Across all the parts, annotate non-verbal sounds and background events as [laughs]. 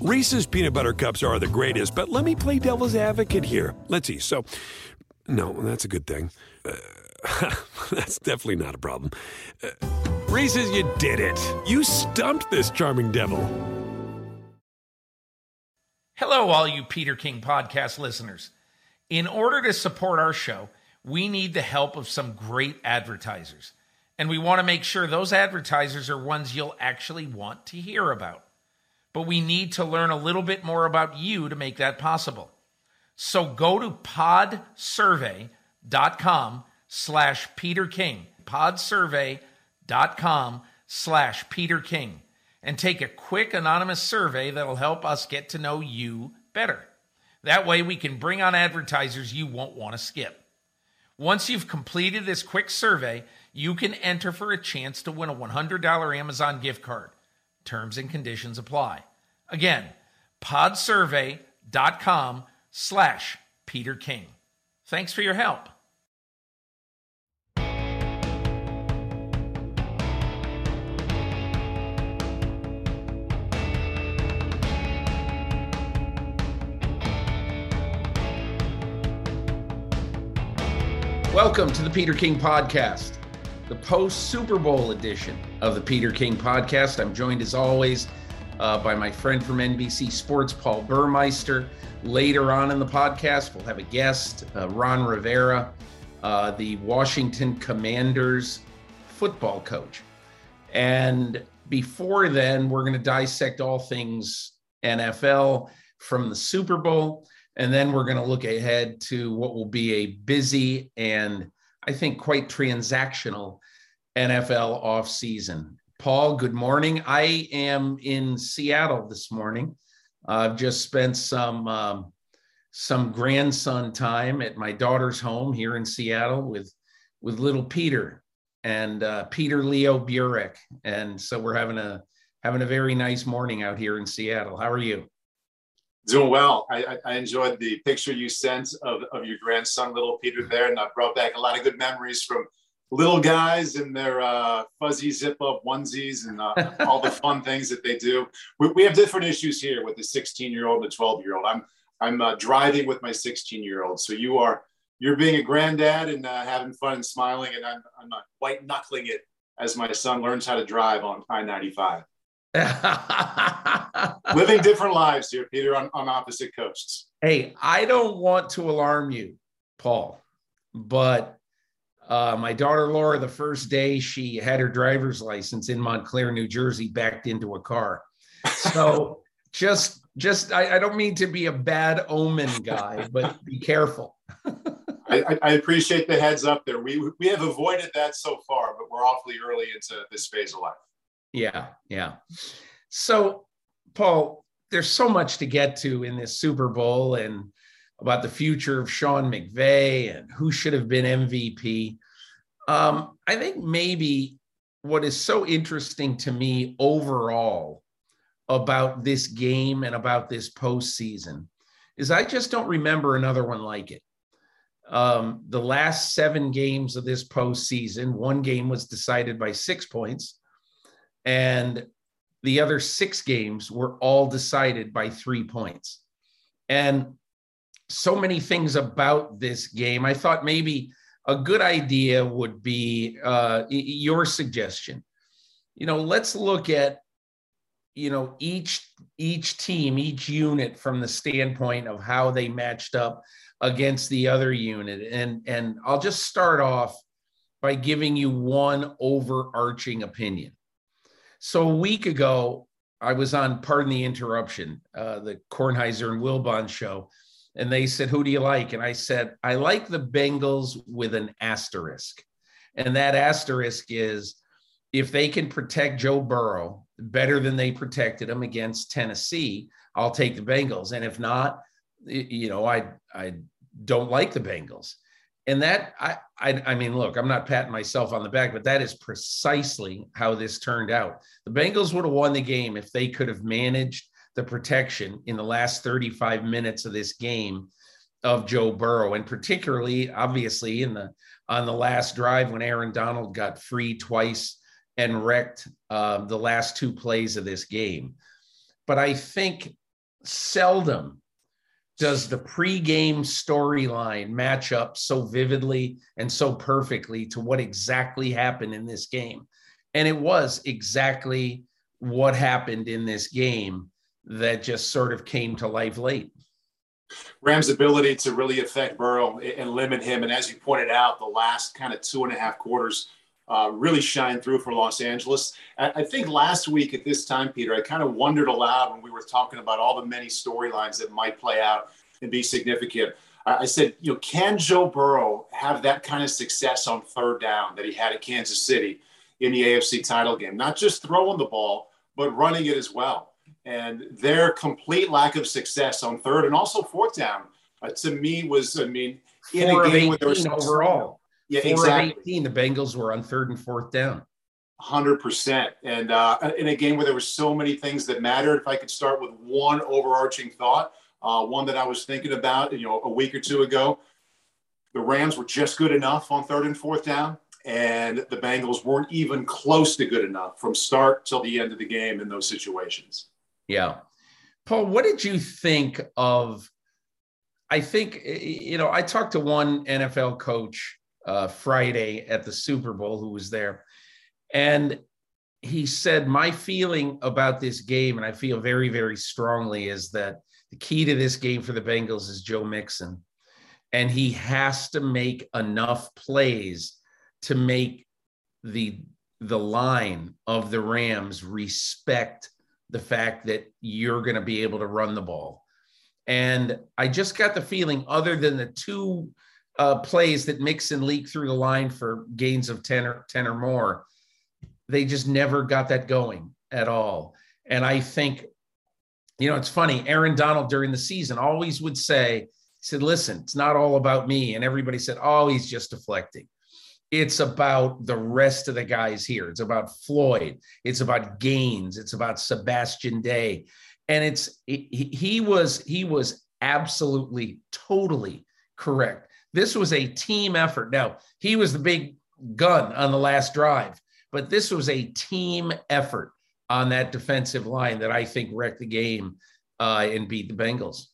Reese's peanut butter cups are the greatest, but let me play devil's advocate here. Let's see. So, no, that's a good thing. Uh, [laughs] that's definitely not a problem. Uh, Reese's, you did it. You stumped this charming devil. Hello, all you Peter King podcast listeners. In order to support our show, we need the help of some great advertisers. And we want to make sure those advertisers are ones you'll actually want to hear about. But we need to learn a little bit more about you to make that possible. So go to podsurvey.com slash Peter King, podsurvey.com slash Peter King, and take a quick anonymous survey that'll help us get to know you better. That way we can bring on advertisers you won't want to skip. Once you've completed this quick survey, you can enter for a chance to win a $100 Amazon gift card. Terms and conditions apply. Again, podsurvey.com slash Peter King. Thanks for your help. Welcome to the Peter King Podcast, the post Super Bowl edition of the Peter King Podcast. I'm joined as always uh, by my friend from NBC Sports, Paul Burmeister. Later on in the podcast, we'll have a guest, uh, Ron Rivera, uh, the Washington Commanders football coach. And before then, we're going to dissect all things NFL from the Super Bowl. And then we're going to look ahead to what will be a busy and I think quite transactional NFL offseason. Paul, good morning. I am in Seattle this morning. I've just spent some um, some grandson time at my daughter's home here in Seattle with with little Peter and uh, Peter Leo Burek, and so we're having a having a very nice morning out here in Seattle. How are you? Doing well. I, I enjoyed the picture you sent of, of your grandson, little Peter, there, and I brought back a lot of good memories from little guys in their uh, fuzzy zip up onesies and uh, [laughs] all the fun things that they do. We, we, have different issues here with the 16 year old and the 12 year old. I'm I'm uh, driving with my 16 year old. So you are you're being a granddad and uh, having fun and smiling, and I'm I'm white knuckling it as my son learns how to drive on I-95. [laughs] Living different lives here, Peter, on, on opposite coasts. Hey, I don't want to alarm you, Paul, but uh, my daughter Laura, the first day she had her driver's license in Montclair, New Jersey, backed into a car. So [laughs] just, just I, I, don't mean to be a bad omen guy, but be careful. [laughs] I, I, appreciate the heads up there. We we have avoided that so far, but we're awfully early into this phase of life. Yeah, yeah. So, Paul, there's so much to get to in this Super Bowl, and about the future of Sean McVay and who should have been MVP. Um, I think maybe what is so interesting to me overall about this game and about this postseason is I just don't remember another one like it. Um, the last seven games of this postseason, one game was decided by six points, and the other six games were all decided by three points. And so many things about this game. I thought maybe a good idea would be uh, your suggestion. You know, let's look at you know each each team, each unit from the standpoint of how they matched up against the other unit, and and I'll just start off by giving you one overarching opinion. So a week ago, I was on Pardon the Interruption, uh, the Kornheiser and Wilbon show and they said, Who do you like? And I said, I like the Bengals with an asterisk. And that asterisk is if they can protect Joe Burrow better than they protected him against Tennessee, I'll take the Bengals. And if not, you know, I I don't like the Bengals. And that I, I I mean, look, I'm not patting myself on the back, but that is precisely how this turned out. The Bengals would have won the game if they could have managed the protection in the last 35 minutes of this game of Joe Burrow, and particularly, obviously, in the on the last drive when Aaron Donald got free twice and wrecked uh, the last two plays of this game. But I think seldom does the pregame storyline match up so vividly and so perfectly to what exactly happened in this game. And it was exactly what happened in this game that just sort of came to life late. Rams' ability to really affect Burrow and limit him. And as you pointed out, the last kind of two and a half quarters uh, really shine through for Los Angeles. I think last week at this time, Peter, I kind of wondered aloud when we were talking about all the many storylines that might play out and be significant. I said, you know, can Joe Burrow have that kind of success on third down that he had at Kansas City in the AFC title game? Not just throwing the ball, but running it as well. And their complete lack of success on third and also fourth down, uh, to me, was, I mean, in Four a game where there was overall. Yeah, Four exactly. Of 18, the Bengals were on third and fourth down. Hundred percent, and uh, in a game where there were so many things that mattered. If I could start with one overarching thought, uh, one that I was thinking about, you know, a week or two ago, the Rams were just good enough on third and fourth down, and the Bengals weren't even close to good enough from start till the end of the game in those situations. Yeah, Paul, what did you think of? I think you know I talked to one NFL coach uh, Friday at the Super Bowl who was there. And he said, My feeling about this game, and I feel very, very strongly, is that the key to this game for the Bengals is Joe Mixon. And he has to make enough plays to make the the line of the Rams respect the fact that you're going to be able to run the ball. And I just got the feeling, other than the two uh, plays that Mixon leak through the line for gains of 10 or 10 or more, they just never got that going at all. And I think, you know, it's funny. Aaron Donald during the season always would say, he said, listen, it's not all about me. And everybody said, oh, he's just deflecting. It's about the rest of the guys here. It's about Floyd. It's about Gaines. It's about Sebastian Day. And it's he, he was he was absolutely totally correct this was a team effort. Now, he was the big gun on the last drive, but this was a team effort on that defensive line that I think wrecked the game uh, and beat the Bengals.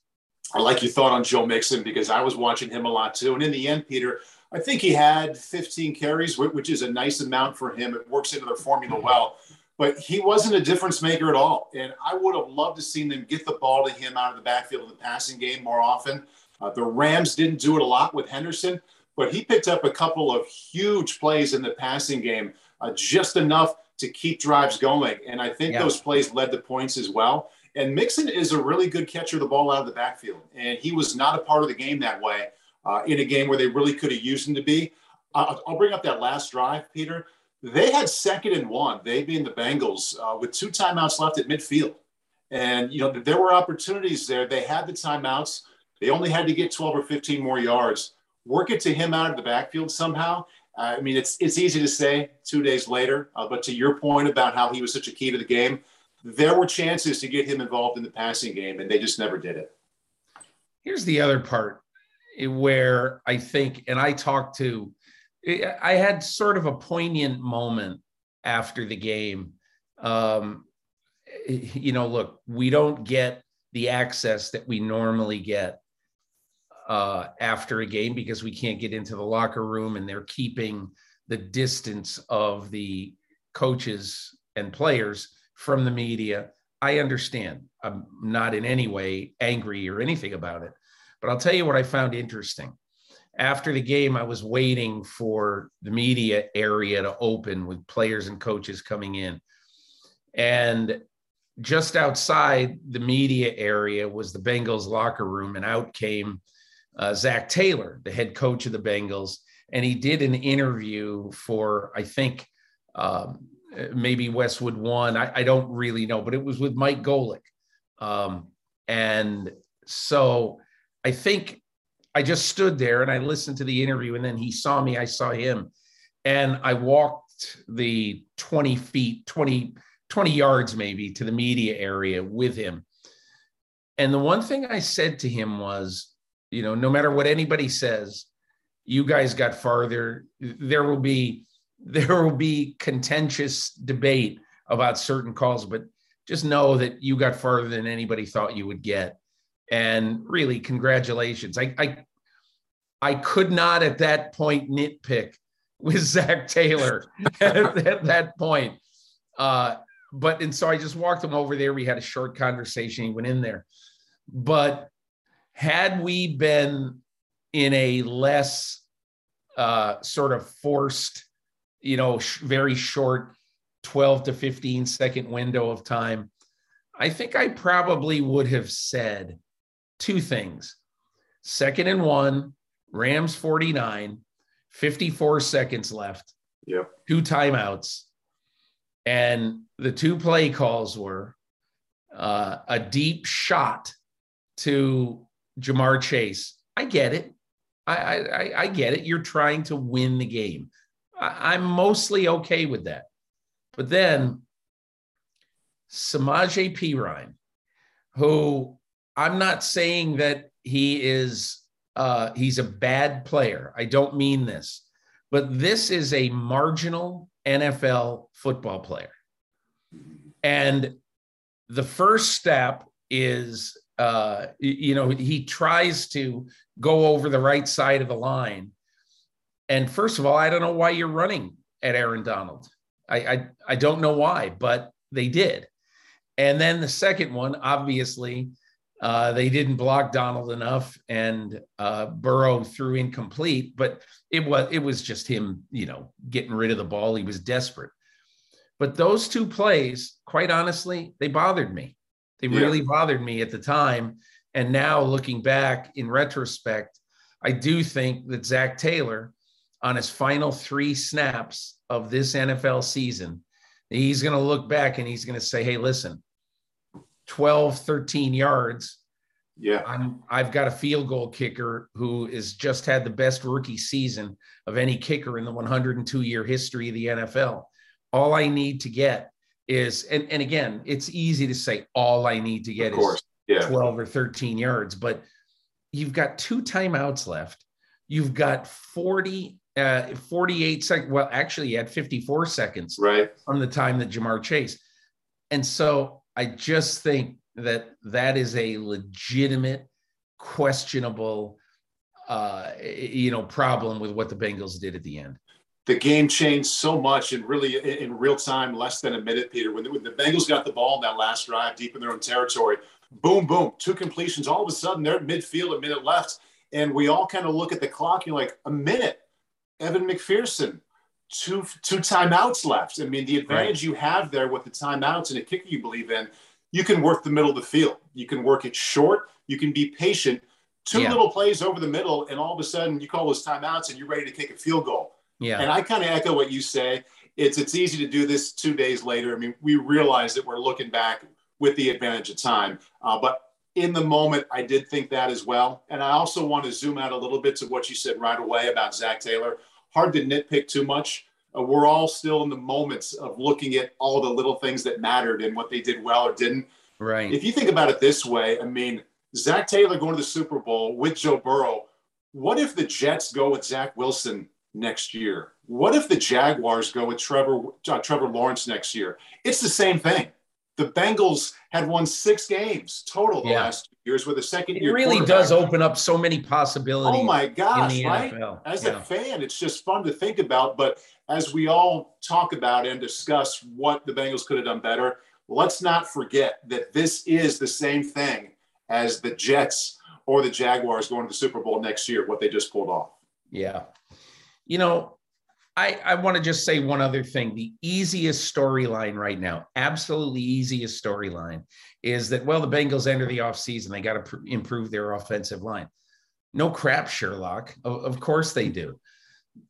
I like your thought on Joe Mixon because I was watching him a lot too. And in the end, Peter, I think he had 15 carries, which is a nice amount for him. It works into their formula well. But he wasn't a difference maker at all. And I would have loved to seen them get the ball to him out of the backfield in the passing game more often. Uh, the Rams didn't do it a lot with Henderson, but he picked up a couple of huge plays in the passing game, uh, just enough to keep drives going. And I think yeah. those plays led to points as well. And Mixon is a really good catcher of the ball out of the backfield. And he was not a part of the game that way uh, in a game where they really could have used him to be. Uh, I'll bring up that last drive, Peter. They had second and one, they being the Bengals, uh, with two timeouts left at midfield. And, you know, there were opportunities there. They had the timeouts. They only had to get 12 or 15 more yards. Work it to him out of the backfield somehow. I mean, it's it's easy to say two days later, uh, but to your point about how he was such a key to the game, there were chances to get him involved in the passing game, and they just never did it. Here's the other part where I think, and I talked to, I had sort of a poignant moment after the game. Um, you know, look, we don't get the access that we normally get uh, after a game because we can't get into the locker room and they're keeping the distance of the coaches and players from the media. I understand. I'm not in any way angry or anything about it. But I'll tell you what I found interesting. After the game, I was waiting for the media area to open with players and coaches coming in. And just outside the media area was the Bengals locker room, and out came uh, Zac Taylor, the head coach of the Bengals, and he did an interview for I think um, maybe Westwood One. I, I, don't really know, but it was with Mike Golic, um, and so I think I just stood there and I listened to the interview, and then he saw me, I saw him, and I walked the twenty feet, twenty 20 yards maybe to the media area with him. And the one thing I said to him was, you know, no matter what anybody says, you guys got farther. There will be [laughs] there will be contentious debate about certain calls, but just know that you got farther than anybody thought you would get. And really, congratulations. I I, I could not at that point nitpick with [laughs] Zac Taylor [laughs] at, at, that point. Uh, but and so I just walked him over there. We had a short conversation. He went in there. But had we been in a less uh, sort of forced, you know, sh- very short 12 to 15 second window of time, I think I probably would have said two things. Second and one, Rams 49, 54 seconds left. Yep. Two timeouts. And the two play calls were uh, a deep shot to Ja'Marr Chase. I get it. I, I, I get it. You're trying to win the game. I, I'm mostly okay with that. But then Samaje Perine, who I'm not saying that he is uh, he's a bad player. I don't mean this, but this is a marginal NFL football player. And the first step is, uh, you know, he tries to go over the right side of the line. And first of all, I don't know why you're running at Aaron Donald. I, I, I don't know why, but they did. And then the second one, obviously, uh, they didn't block Donald enough, and uh, Burrow threw incomplete. But it was it was just him, you know, getting rid of the ball. He was desperate. But those two plays, quite honestly, they bothered me. They yeah. really bothered me at the time. And now looking back in retrospect, I do think that Zac Taylor, on his final three snaps of this NFL season, he's going to look back and he's going to say, hey, listen, 12, 13 yards. Yeah. I'm, I've got a field goal kicker who has just had the best rookie season of any kicker in the 102 year history of the NFL. All I need to get is, and, and again, it's easy to say all I need to get is yeah. 12 or 13 yards, but you've got two timeouts left. You've got 40, uh, 48 seconds. Well, actually, you had 54 seconds right from the time that Ja'Marr Chase. And so I just think that that is a legitimate, questionable, uh, you know, problem with what the Bengals did at the end. The game changed so much, and really in real time, less than a minute, Peter. When the, when the Bengals got the ball in that last drive, deep in their own territory, boom, boom, two completions. All of a sudden, they're at midfield, a minute left, and we all kind of look at the clock. And you're like, a minute. Evan McPherson, two two timeouts left. I mean, the advantage right. you have there with the timeouts and a kicker you believe in, you can work the middle of the field. You can work it short. You can be patient. Two yeah. little plays over the middle, and all of a sudden you call those timeouts and you're ready to kick a field goal. Yeah. And I kind of echo what you say. It's it's easy to do this two days later. I mean, we realize that we're looking back with the advantage of time, uh, but in the moment, I did think that as well. And I also want to zoom out a little bit to what you said right away about Zac Taylor hard to nitpick too much. Uh, we're all still in the moments of looking at all the little things that mattered and what they did well or didn't. Right. If you think about it this way, I mean, Zac Taylor going to the Super Bowl with Joe Burrow. What if the Jets go with Zach Wilson next year? What if the Jaguars go with Trevor uh, Trevor Lawrence next year? It's the same thing. The Bengals had won six games total the yeah. last two years with a second year. It really does open up so many possibilities. Oh my gosh, right? NFL. As yeah. a fan, it's just fun to think about. But as we all talk about and discuss what the Bengals could have done better, let's not forget that this is the same thing as the Jets or the Jaguars going to the Super Bowl next year, what they just pulled off. Yeah. You know, I, I want to just say one other thing. The easiest storyline right now, absolutely easiest storyline, is that, well, the Bengals enter the offseason. They got to pr- improve their offensive line. No crap, Sherlock. Of, of course they do.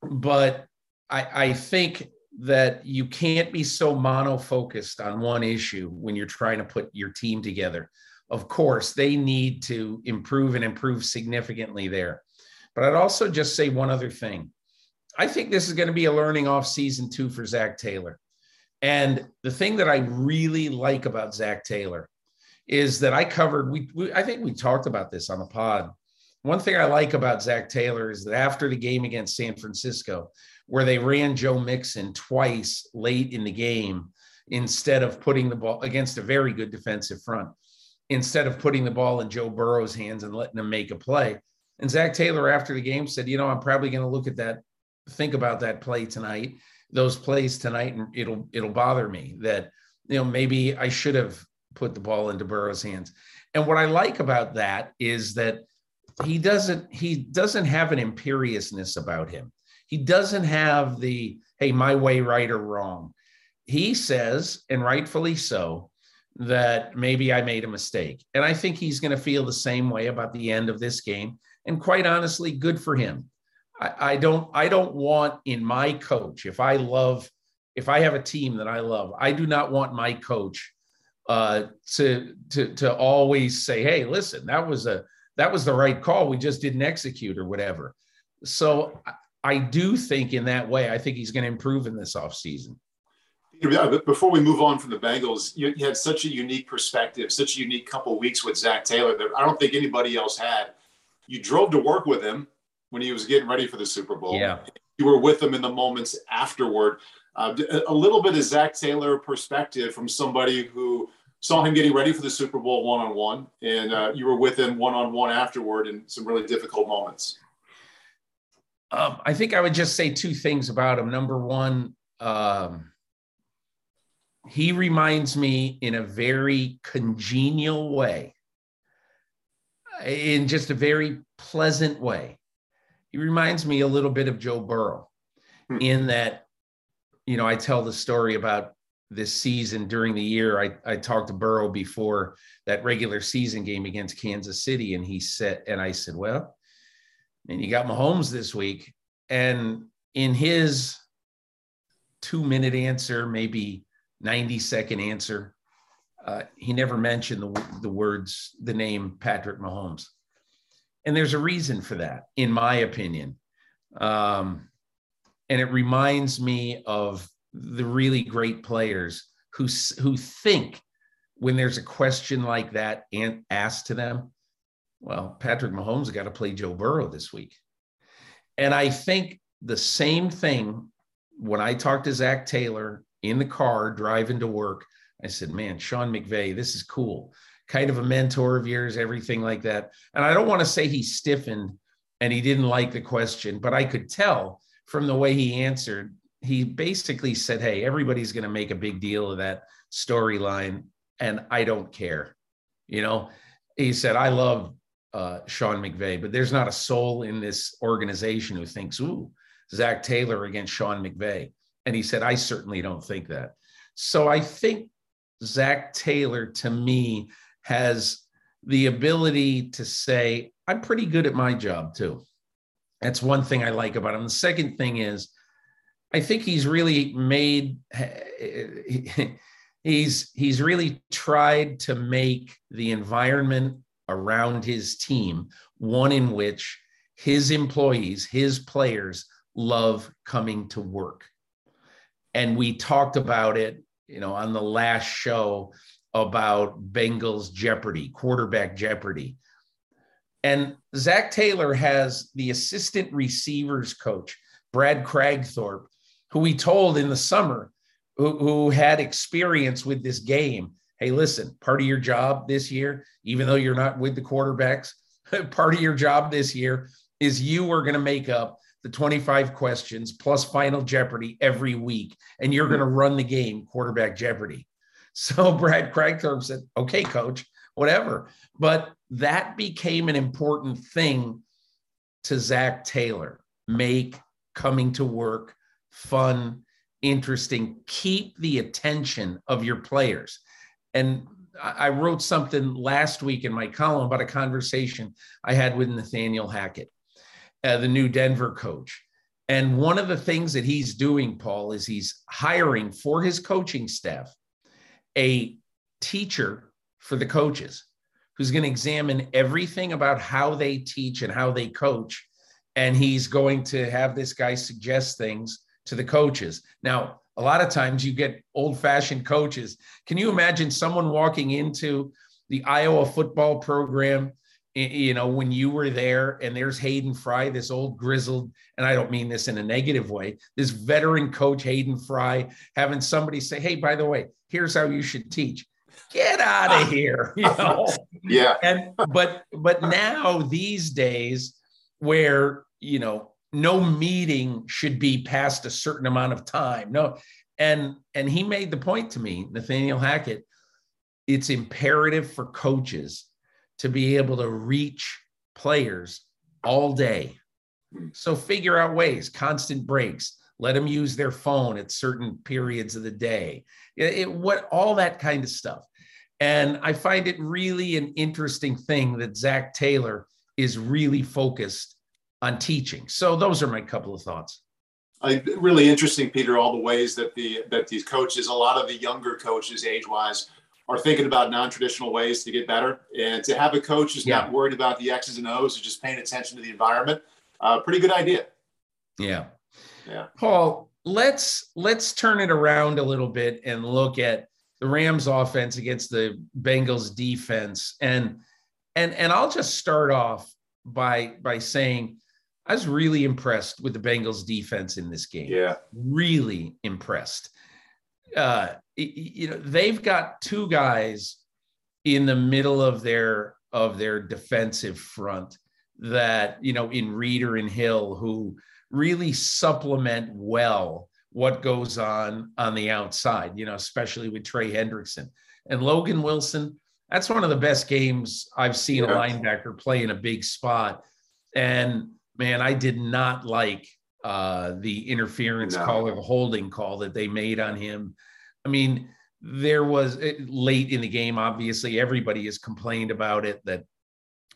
But I, I think that you can't be so mono focused on one issue when you're trying to put your team together. Of course, they need to improve and improve significantly there. But I'd also just say one other thing I think this is going to be a learning off season two for Zac Taylor. And the thing that I really like about Zac Taylor is that I covered, we, we, I think we talked about this on the pod. One thing I like about Zac Taylor is that after the game against San Francisco, where they ran Joe Mixon twice late in the game, instead of putting the ball against a very good defensive front, instead of putting the ball in Joe Burrow's hands and letting him make a play. And Zac Taylor, after the game, said, You know, I'm probably going to look at that, think about that play tonight, those plays tonight, and it'll it'll bother me that you know maybe I should have put the ball into Burrow's hands. And what I like about that is that he doesn't he doesn't have an imperiousness about him. He doesn't have the hey my way right or wrong. He says and rightfully so that maybe I made a mistake. And I think he's going to feel the same way about the end of this game. And quite honestly, good for him. I, don't I don't want in my coach, if I love, if I have a team that I love, I do not want my coach uh, to to to always say, "Hey, listen, that was a that was the right call. We just didn't execute or whatever." So I do think in that way, I think he's going to improve in this offseason. Yeah, but before we move on from the Bengals, you, you, had such a unique perspective, such a unique couple weeks with Zac Taylor that I don't think anybody else had. You drove to work with him when he was getting ready for the Super Bowl. Yeah. You were with him in the moments afterward. Uh, a little bit of Zac Taylor perspective from somebody who saw him getting ready for the Super Bowl one on one, and uh, you were with him one on one afterward in some really difficult moments. Um, I think I would just say two things about him. Number one, um, he reminds me in a very congenial way, in just a very pleasant way. He reminds me a little bit of Joe Burrow hmm. in that, you know, I tell the story about this season during the year. I, I talked to Burrow before that regular season game against Kansas City, and he said, and I said, well, and you got Mahomes this week. And in his two minute answer, maybe 90 second answer, uh, he never mentioned the, the words, the name Patrick Mahomes. And there's a reason for that, in my opinion. Um, and it reminds me of the really great players who, who think when there's a question like that and asked to them, well, Patrick Mahomes got to play Joe Burrow this week. And I think the same thing when I talked to Zac Taylor in the car driving to work, I said, man, Sean McVay, this is cool kind of a mentor of yours, everything like that. And I don't want to say he stiffened and he didn't like the question, but I could tell from the way he answered, he basically said, Hey, everybody's going to make a big deal of that storyline, and I don't care. You know, he said, I love uh, Sean McVay, but there's not a soul in this organization who thinks, Ooh, Zac Taylor against Sean McVay. And he said, I certainly don't think that. So I think Zac Taylor, to me, has the ability to say, I'm pretty good at my job too. That's one thing I like about him. The second thing is, I think he's really made, [laughs] he's, he's really tried to make the environment around his team one in which his employees, his players love coming to work. And we talked about it, you know, on the last show about Bengals jeopardy, quarterback jeopardy. And Zac Taylor has the assistant receivers coach, Brad Kragthorpe, who he told in the summer, who, who had experience with this game. Hey, listen, part of your job this year, even though you're not with the quarterbacks, [laughs] part of your job this year is you are going to make up the 25 questions plus final jeopardy every week and you're going to mm-hmm. run the game quarterback jeopardy [laughs] so Brad Kragthorpe said, okay, coach, whatever. But that became an important thing to Zac Taylor. Make coming to work fun, interesting, keep the attention of your players. And I wrote something last week in my column about a conversation I had with Nathaniel Hackett, uh, the new Denver coach. And one of the things that he's doing, Paul, is he's hiring for his coaching staff a teacher for the coaches who's going to examine everything about how they teach and how they coach. And he's going to have this guy suggest things to the coaches. Now, a lot of times you get old fashioned coaches. Can you imagine someone walking into the Iowa football program you know, when you were there and there's Hayden Fry, this old grizzled, and I don't mean this in a negative way, this veteran coach, Hayden Fry, having somebody say, Hey, by the way, here's how you should teach. Get out of ah. here. [laughs] You know? yeah. And but but now these days where you know no meeting should be past a certain amount of time. No, and and he made the point to me, Nathaniel Hackett, it's imperative for coaches to be able to reach players all day. So figure out ways, constant breaks, let them use their phone at certain periods of the day. It, it, what all that kind of stuff. And I find it really an interesting thing that Zac Taylor is really focused on teaching. So those are my couple of thoughts. I, really interesting, Peter, all the ways that the that these coaches, a lot of the younger coaches, age wise, are thinking about non-traditional ways to get better. And to have a coach who's yeah. not worried about the x's and o's who's just paying attention to the environment uh, pretty good idea. Yeah. Yeah. Paul let's let's turn it around a little bit and look at the rams offense against the bengals defense. And and and i'll just start off by by saying i was really impressed with the bengals defense in this game. Yeah. Really impressed uh you know they've got two guys in the middle of their of their defensive front that you know in Reader and Hill who really supplement well what goes on on the outside you know especially with Trey Hendrickson and Logan Wilson that's one of the best games I've seen yeah. a linebacker play in a big spot and man I did not like uh, the interference no. call or the holding call that they made on him I mean, there was eh, late in the game, obviously, everybody has complained about it that,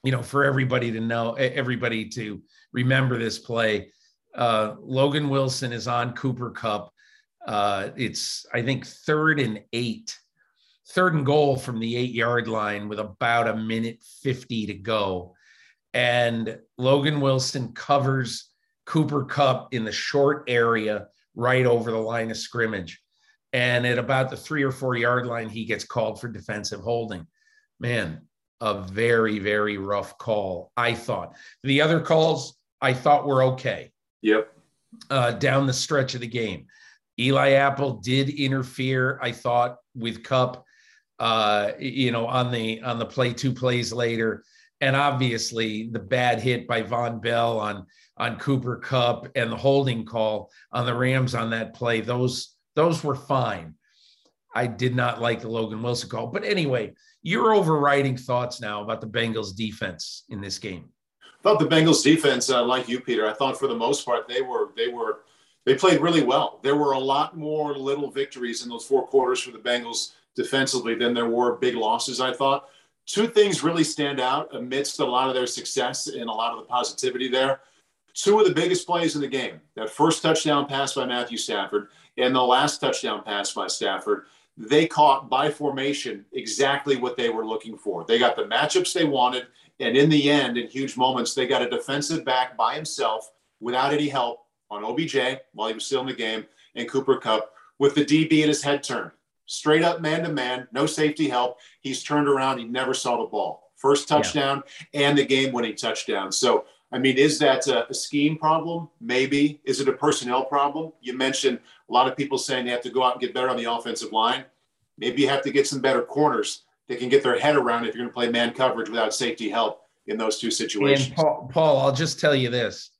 you know, for everybody to know, everybody to remember this play. Uh, Logan Wilson is on Cooper Kupp. Uh, it's, I think, third and eight, third and goal from the eight yard line with about a minute 50 to go. And Logan Wilson covers Cooper Kupp in the short area right over the line of scrimmage and at about the three or four yard line, he gets called for defensive holding. Man, a very, very rough call, I thought. The other calls I thought were okay. Yep. Uh, down the stretch of the game. Eli Apple did interfere, I thought, with Kupp, uh, you know, on the on the play two plays later. And obviously the bad hit by Vonn Bell on on Cooper Kupp and the holding call on the Rams on that play, those those were fine. I did not like the Logan Wilson call. But anyway, your overriding thoughts now about the Bengals defense in this game. I thought the Bengals defense, uh, like you, Peter, I thought for the most part they were they were they played really well. There were a lot more little victories in those four quarters for the Bengals defensively than there were big losses. I thought two things really stand out amidst a lot of their success and a lot of the positivity there. Two of the biggest plays in the game: that first touchdown pass by Matthew Stafford and the last touchdown pass by Stafford, they caught by formation exactly what they were looking for. They got the matchups they wanted. And in the end, in huge moments, they got a defensive back by himself without any help on OBJ while he was still in the game and Cooper Kupp with the DB in his head turned. Straight up man to man, no safety help. He's turned around. He never saw the ball. First touchdown yeah. and the game winning touchdown. So I mean, is that a, a, scheme problem? Maybe. Is it a personnel problem? You mentioned a lot of people saying they have to go out and get better on the offensive line. Maybe you have to get some better corners that can get their head around if you're going to play man coverage without safety help in those two situations. And Paul, Paul I'll just tell you this.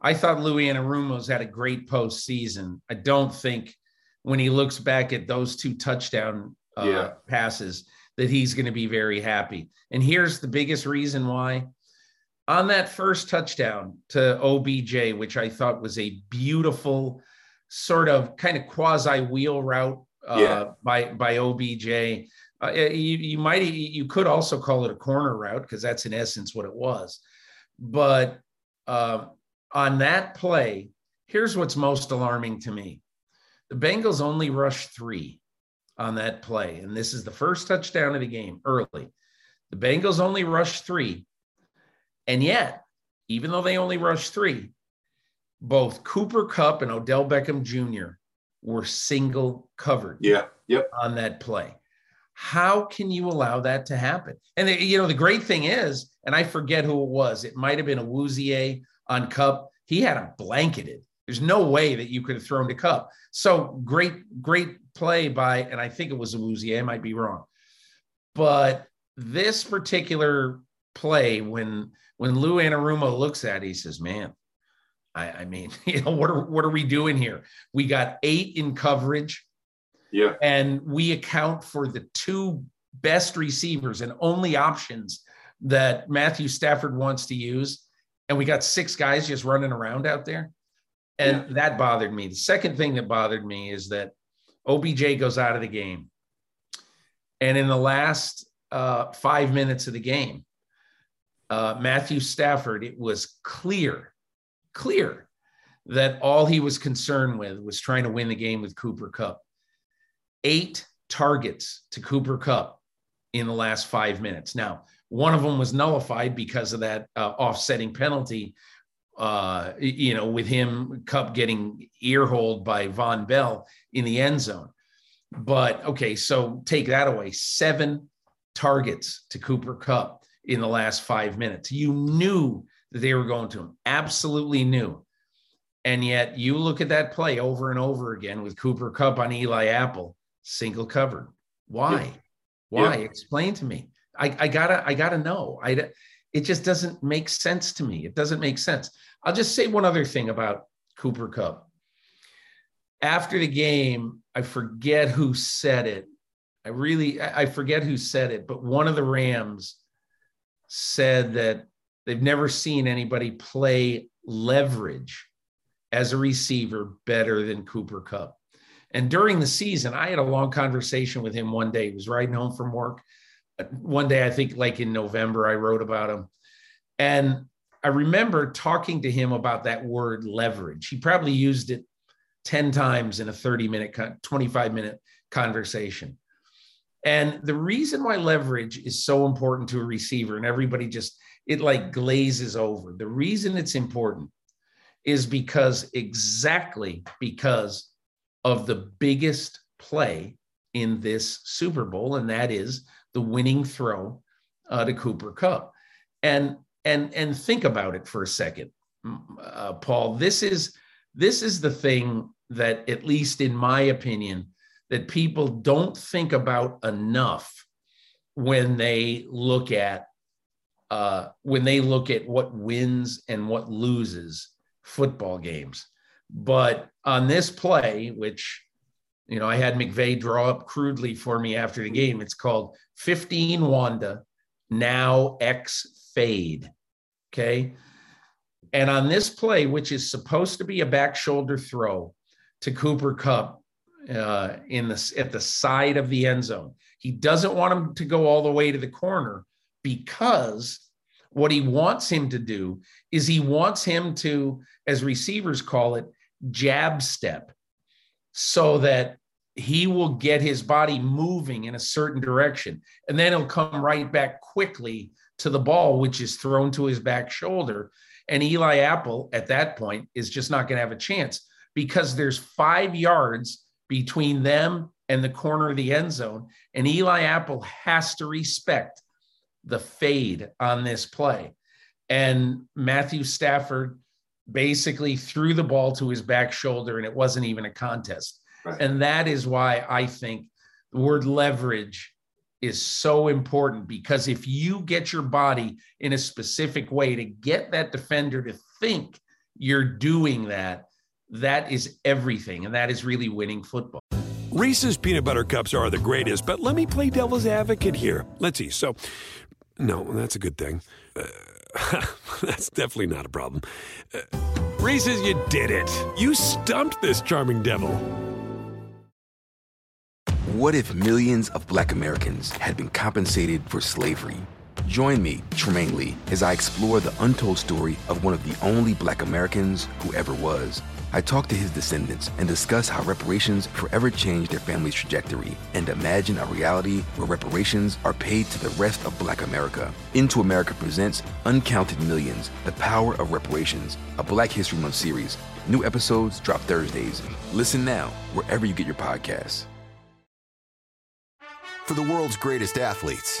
I thought Louis Anarumo's had a great postseason. I don't think when he looks back at those two touchdown uh, yeah. passes that he's going to be very happy. And here's the biggest reason why on that first touchdown to OBJ, which I thought was a beautiful sort of kind of quasi wheel route uh, yeah. by by OBJ. Uh, you, you might you could also call it a corner route because that's in essence what it was. But uh, on that play, here's what's most alarming to me: the Bengals only rushed three on that play, and this is the first touchdown of the game early. The Bengals only rushed three and yet, even though they only rushed three, both Cooper Kupp and Odell Beckham Jr. were single covered. Yeah. Yep. On that play. How can you allow that to happen? And the, you know, the great thing is, and I forget who it was. It might have been a Awuzie on Kupp. He had him blanketed. There's no way that you could have thrown to Kupp. So great, great play by, and I think it was a Awuzie. I might be wrong, but this particular play, when when Lou Anarumo looks at, it, he says, "Man, I, I mean, [laughs] you know, what are what are we doing here? We got eight in coverage." Yeah. And we account for the two best receivers and only options that Matthew Stafford wants to use. And we got six guys just running around out there. And yeah. that bothered me. The second thing that bothered me is that OBJ goes out of the game. And in the last uh, five minutes of the game, uh, Matthew Stafford, it was clear, clear that all he was concerned with was trying to win the game with Cooper Kupp. eight targets to Cooper Kupp in the last five minutes. Now, one of them was nullified because of that uh, offsetting penalty. Uh, you know, with him Kupp getting earholed by Vonn Bell in the end zone. But okay, so take that away. Seven targets to Cooper Kupp in the last five minutes. You knew that they were going to him, absolutely knew. And yet you look at that play over and over again with Cooper Kupp on Eli Apple single covered. Why? Yeah. Why? Yeah. Explain to me. I, I gotta I gotta know. I it just doesn't make sense to me. It doesn't make sense. I'll just say one other thing about Cooper Kupp. After the game, I forget who said it. I really I forget who said it, but one of the Rams said that they've never seen anybody play leverage as a receiver better than Cooper Kupp. And during the season, I had a long conversation with him one day. He was riding home from work. One day, I think like in November, I wrote about him. And I remember talking to him about that word leverage. He probably used it 10 times in a 30 minute, 25 minute conversation. And the reason why leverage is so important to a receiver, and everybody just, it like glazes over. The reason it's important is because exactly because of the biggest play in this Super Bowl, and that is the winning throw uh, to Cooper Kupp. And and and think about it for a second, uh, Paul. This is this is the thing that, at least in my opinion, that people don't think about enough when they look at uh, when they look at what wins and what loses football games. But on this play, which you know, I had McVay draw up crudely for me after the game. It's called 15 Wanda, now X fade. Okay. And on this play, which is supposed to be a back shoulder throw to Cooper Kupp uh, in the at the side of the end zone, he doesn't want him to go all the way to the corner because what he wants him to do is he wants him to, as receivers call it, jab step so that he will get his body moving in a certain direction. And then he'll come right back quickly to the ball which is thrown to his back shoulder. And Eli Apple at that point is just not going to have a chance because there's 5 yards between them and the corner of the end zone and Eli Apple has to respect the fade on this play and Matthew Stafford basically threw the ball to his back shoulder and it wasn't even a contest. Right. And that is why I think the word leverage is so important because if you get your body in a specific way to get that defender to think you're doing that, that is everything. And that is really winning football. Reese's peanut butter cups are the greatest, but let me play devil's advocate here. Let's see. So, no, that's a good thing. Uh, [laughs] That's definitely not a problem. Uh, Reese's, you did it. You stumped this charming devil. What if millions of black Americans had been compensated for slavery? Join me, Trymaine Lee, as I explore the untold story of one of the only black Americans who ever was. I talk to his descendants and discuss how reparations forever changed their family's trajectory and imagine a reality where reparations are paid to the rest of Black America. Into America presents Uncounted Millions The Power of Reparations, a Black History Month series. New episodes drop Thursdays. Listen now wherever you get your podcasts. for the world's greatest athletes.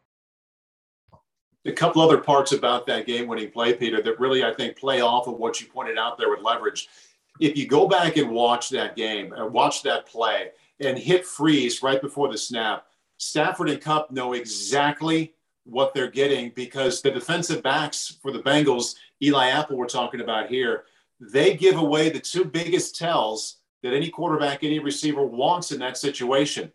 A couple other parts about that game winning play, Peter, that really, I think, play off of what you pointed out there with leverage. If you go back and watch that game and watch that play and hit freeze right before the snap, Stafford and Kupp know exactly what they're getting because the defensive backs for the Bengals, Eli Apple, we're talking about here, they give away the two biggest tells that any quarterback, any receiver wants in that situation.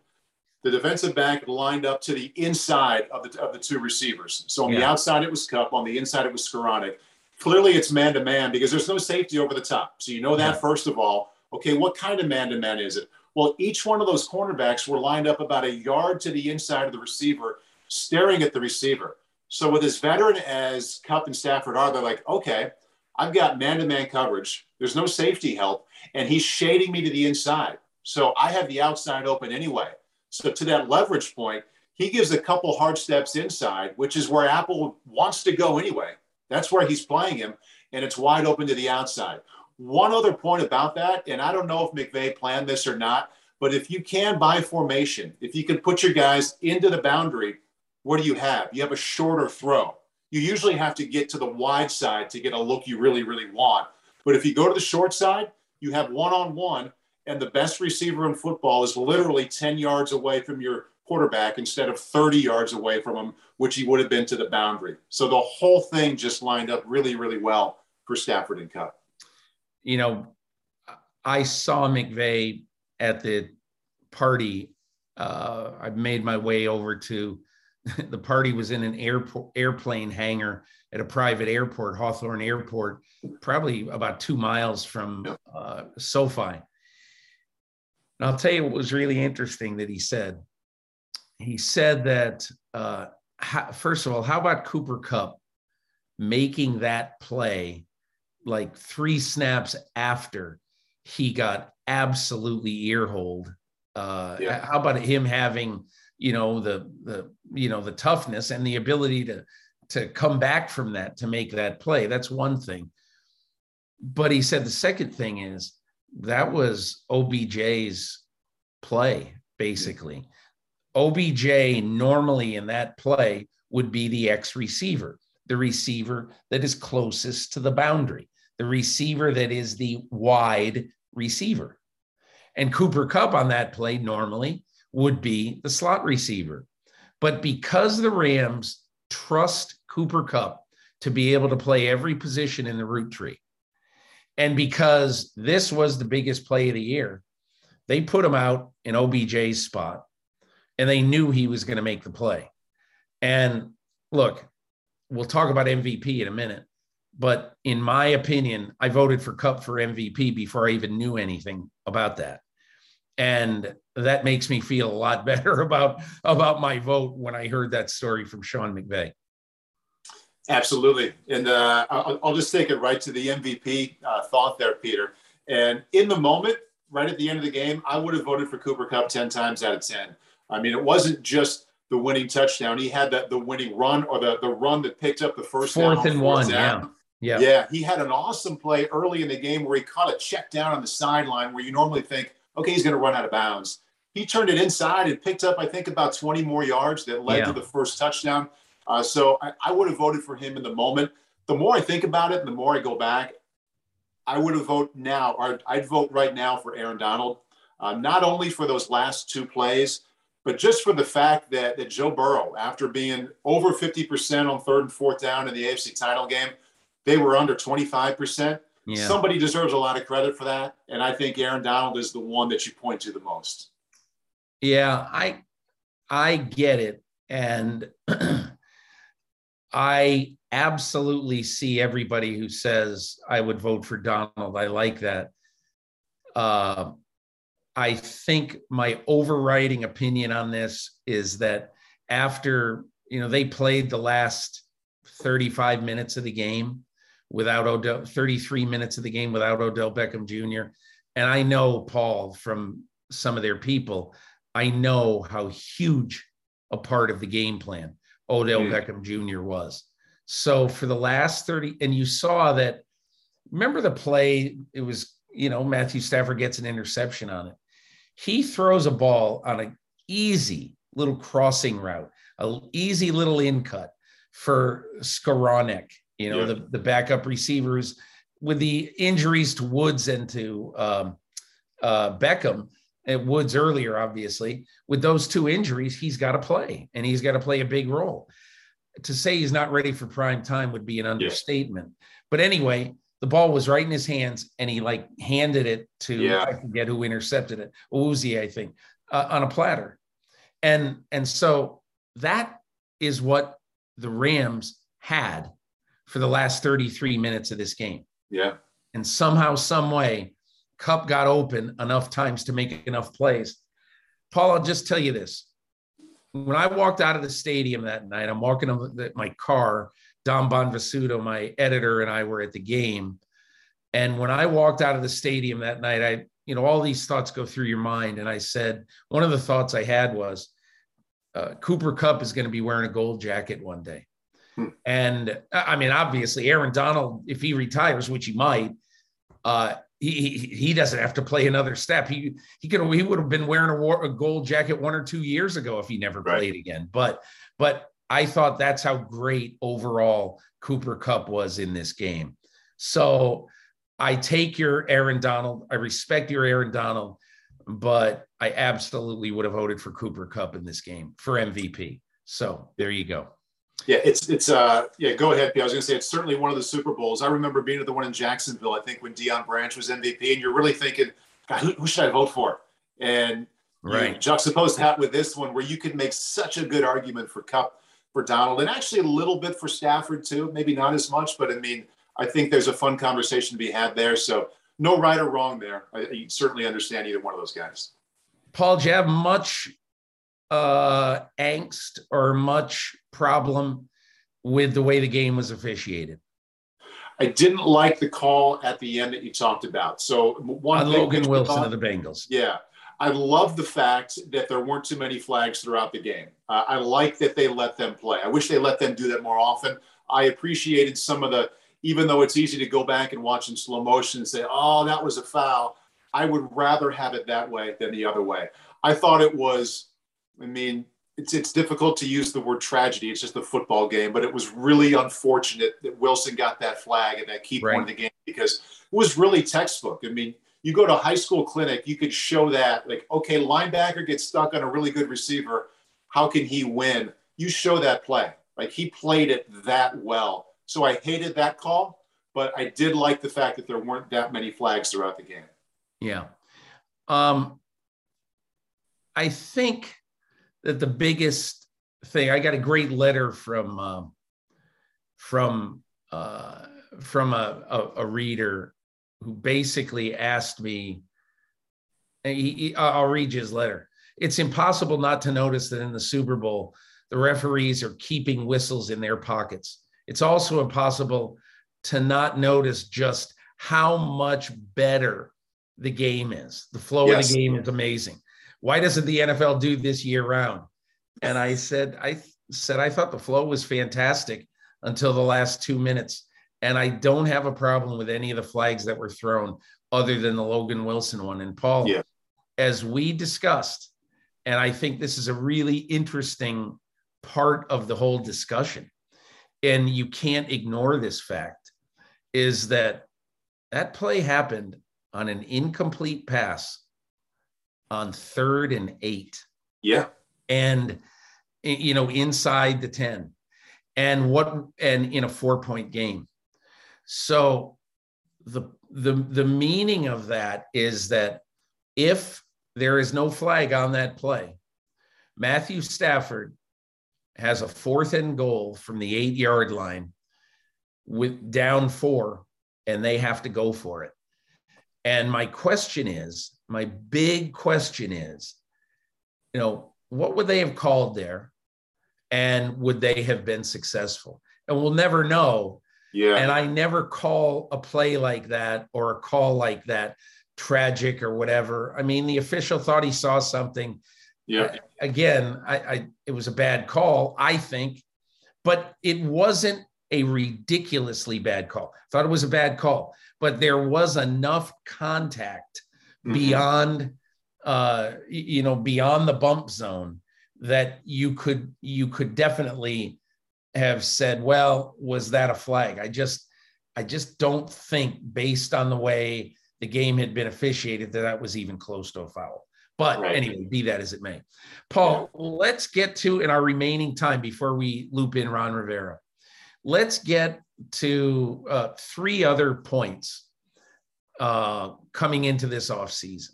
The defensive back lined up to the inside of the, of the two receivers. So on the outside, it was Kupp. On the inside, it was Skowronek. Clearly, it's man to man because there's no safety over the top. So you know that Yeah. first of all. Okay, what kind of man to man is it? Well, each one of those cornerbacks were lined up about a yard to the inside of the receiver, staring at the receiver. So with as veteran as Kupp and Stafford are, they're like, okay, I've got man to man coverage. There's no safety help, and he's shading me to the inside. So I have the outside open anyway. So to that leverage point, he gives a couple hard steps inside, which is where Apple wants to go anyway. That's where he's playing him, and it's wide open to the outside. One other point about that, and I don't know if McVay planned this or not, but if you can buy formation, if you can put your guys into the boundary, what do you have? You have a shorter throw. You usually have to get to the wide side to get a look you really, really want. But if you go to the short side, you have one on one, and the best receiver in football is literally 10 yards away from your quarterback instead of 30 yards away from him, which he would have been to the boundary. So the whole thing just lined up really, really well for Stafford and Kupp. you know, I saw McVay at the party. Uh, I made my way over to [laughs] the party was in an airport airplane hangar at a private airport, Hawthorne Airport, probably about two miles from uh, SoFi. And I'll tell you what was really interesting that he said. He said that uh, how, first of all, how about Cooper Kupp making that play like three snaps after he got absolutely earholed. Uh, Yeah. How about him having, you know, the the you know the toughness and the ability to to come back from that to make that play? That's one thing. But he said the second thing is that was OBJ's play basically. OBJ normally in that play would be the X receiver, the receiver that is closest to the boundary, the receiver that is the wide receiver. And Cooper Kupp on that play normally would be the slot receiver. But because the Rams trust Cooper Kupp to be able to play every position in the route tree, and because this was the biggest play of the year, they put him out in OBJ's spot and they knew he was going to make the play. And look, we'll talk about MVP in a minute, but in my opinion, I voted for Kupp for MVP before I even knew anything about that. And that makes me feel a lot [laughs] better about about my vote when I heard that story from Sean McVay. Absolutely. And uh, I'll, I'll just take it right to the MVP uh, thought there, Peter. And in the moment, right at the end of the game, I would have voted for Cooper Kupp 10 times out of 10. I mean, it wasn't just the winning touchdown. He had that the winning run or the, the run that picked up the first Fourth down and fourth one, down. Yeah. Yeah, he had an awesome play early in the game where he caught a check down on the sideline where you normally think, okay, he's going to run out of bounds. He turned it inside and picked up, I think, about 20 more yards that led Yeah. to the first touchdown. Uh, so I, I would have voted for him in the moment. The more I think about it, and the more I go back, I would have voted now, or I'd vote right now for Aaron Donald, uh, not only for those last two plays, but just for the fact that, that Joe Burrow, after being over 50% on third and fourth down in the AFC title game, they were under 25%. Yeah. Somebody deserves a lot of credit for that. And I think Aaron Donald is the one that you point to the most. Yeah, I I get it. And [clears throat] I absolutely see everybody who says I would vote for Donald. I like that. Uh, I think my overriding opinion on this is that after you know, they played the last 35 minutes of the game without Odell, 33 minutes of the game without Odell Beckham Jr. And I know, Paul, from some of their people, I know how huge a part of the game plan Odell mm. Beckham Jr. was. So for the last 30, and you saw that, remember the play? It was, you know, Matthew Stafford gets an interception on it. He throws a ball on an easy little crossing route, an easy little in cut for Skowronek, you know, yeah. the, the backup receivers with the injuries to Woods and to um, uh, Beckham and Woods earlier, obviously, with those two injuries, he's got to play and he's got to play a big role. To say he's not ready for prime time would be an understatement. Yeah. But anyway, the ball was right in his hands and he like handed it to yeah. I forget who intercepted it, Uzi, I think, uh, on a platter. And and so that is what the Rams had for the last 33 minutes of this game. Yeah. And somehow, some way, Kupp got open enough times to make enough plays. Paul, I'll just tell you this. When I walked out of the stadium that night, I'm walking in my car. Dom Bonvissuto, my editor, and I were at the game. And when I walked out of the stadium that night, I, you know, all these thoughts go through your mind. And I said, one of the thoughts I had was, uh, Cooper Kupp is going to be wearing a gold jacket one day. Hmm. And I mean, obviously, Aaron Donald, if he retires, which he might, uh, he, he doesn't have to play another step. He he could he would have been wearing a, war, a gold jacket one or two years ago if he never right. played again. But but I thought that's how great overall Cooper Kupp was in this game. So I take your Aaron Donald. I respect your Aaron Donald, but I absolutely would have voted for Cooper Kupp in this game for MVP. So there you go. Yeah, it's it's uh yeah. Go ahead, P. I was going to say it's certainly one of the Super Bowls. I remember being at the one in Jacksonville. I think when Deion Branch was MVP, and you're really thinking, God, who, who should I vote for? And right, you juxtapose that with this one, where you could make such a good argument for Kupp, for Donald, and actually a little bit for Stafford too. Maybe not as much, but I mean, I think there's a fun conversation to be had there. So no right or wrong there. I, I certainly understand either one of those guys. Paul, do you have much uh, angst or much problem with the way the game was officiated? I didn't like the call at the end that you talked about. So one On Logan Wilson of the Bengals. Yeah. I love the fact that there weren't too many flags throughout the game. Uh, I like that they let them play. I wish they let them do that more often. I appreciated some of the, even though it's easy to go back and watch in slow motion and say, oh, that was a foul. I would rather have it that way than the other way. I thought it was I mean, it's it's difficult to use the word tragedy. It's just a football game, but it was really unfortunate that Wilson got that flag and that key right. point of the game because it was really textbook. I mean, you go to a high school clinic, you could show that like, okay, linebacker gets stuck on a really good receiver. How can he win? You show that play. Like he played it that well. So I hated that call, but I did like the fact that there weren't that many flags throughout the game. Yeah. Um, I think that the biggest thing I got a great letter from um, from uh, from a, a, a, reader who basically asked me. He, he, I'll read you his letter. It's impossible not to notice that in the Super Bowl, the referees are keeping whistles in their pockets. It's also impossible to not notice just how much better the game is. The flow yes. of the game is amazing. Why doesn't the NFL do this year round? And I said, I said, I thought the flow was fantastic until the last two minutes. And I don't have a problem with any of the flags that were thrown other than the Logan Wilson one. And Paul, yeah. as we discussed, and I think this is a really interesting part of the whole discussion, and you can't ignore this fact, is that that play happened on an incomplete pass on third and eight. Yeah. And, you know, inside the 10 and what, and in a four point game. So the, the, the meaning of that is that if there is no flag on that play, Matthew Stafford has a fourth and goal from the eight yard line with down four, and they have to go for it. And my question is my big question is, you know, what would they have called there? And would they have been successful? And we'll never know. Yeah. And I never call a play like that or a call like that tragic or whatever. I mean, the official thought he saw something. yeah. Again, I, I it was a bad call, I think, but it wasn't a ridiculously bad call. Thought it was a bad call, but there was enough contact Mhm. beyond uh you know beyond the bump zone that you could you could definitely have said well was that a flag i just i just don't think based on the way the game had been officiated that that was even close to a foul but Right. anyway be that as it may paul let's get to in our remaining time before we loop in ron rivera let's get to uh, three other points uh, coming into this offseason.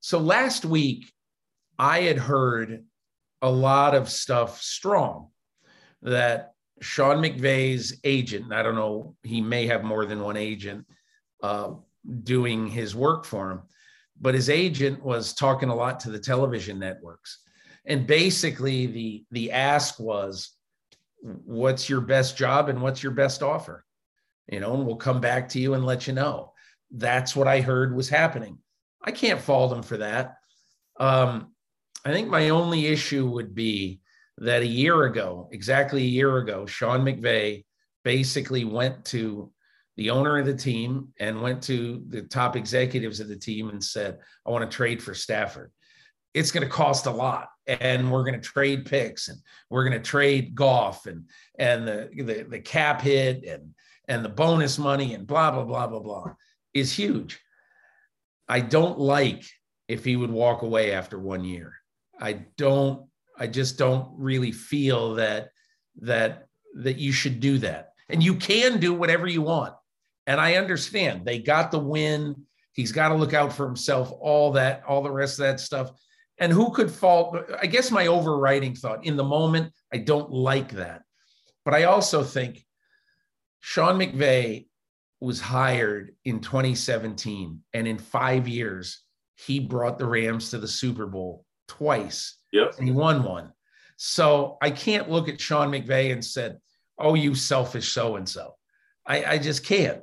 So last week, I had heard a lot of stuff strong that Sean McVay's agent, I don't know, he may have more than one agent uh, doing his work for him, but his agent was talking a lot to the television networks. And basically, the, the ask was, what's your best job and what's your best offer? You know, and we'll come back to you and let you know that's what I heard was happening. I can't fault him for that. Um, I think my only issue would be that a year ago, exactly a year ago, Sean McVay basically went to the owner of the team and went to the top executives of the team and said, I want to trade for Stafford. It's going to cost a lot. And we're going to trade picks and we're going to trade Goff and and the, the the cap hit and and the bonus money and blah blah blah blah blah is huge. I don't like if he would walk away after one year. I don't, I just don't really feel that that that you should do that. And you can do whatever you want. And I understand they got the win. He's got to look out for himself, all that, all the rest of that stuff. And who could fault? I guess my overriding thought in the moment, I don't like that. But I also think Sean McVay was hired in 2017, and in five years, he brought the Rams to the Super Bowl twice, Yep. and he won one. So I can't look at Sean McVay and said, "Oh, you selfish so and so." I, I just can't.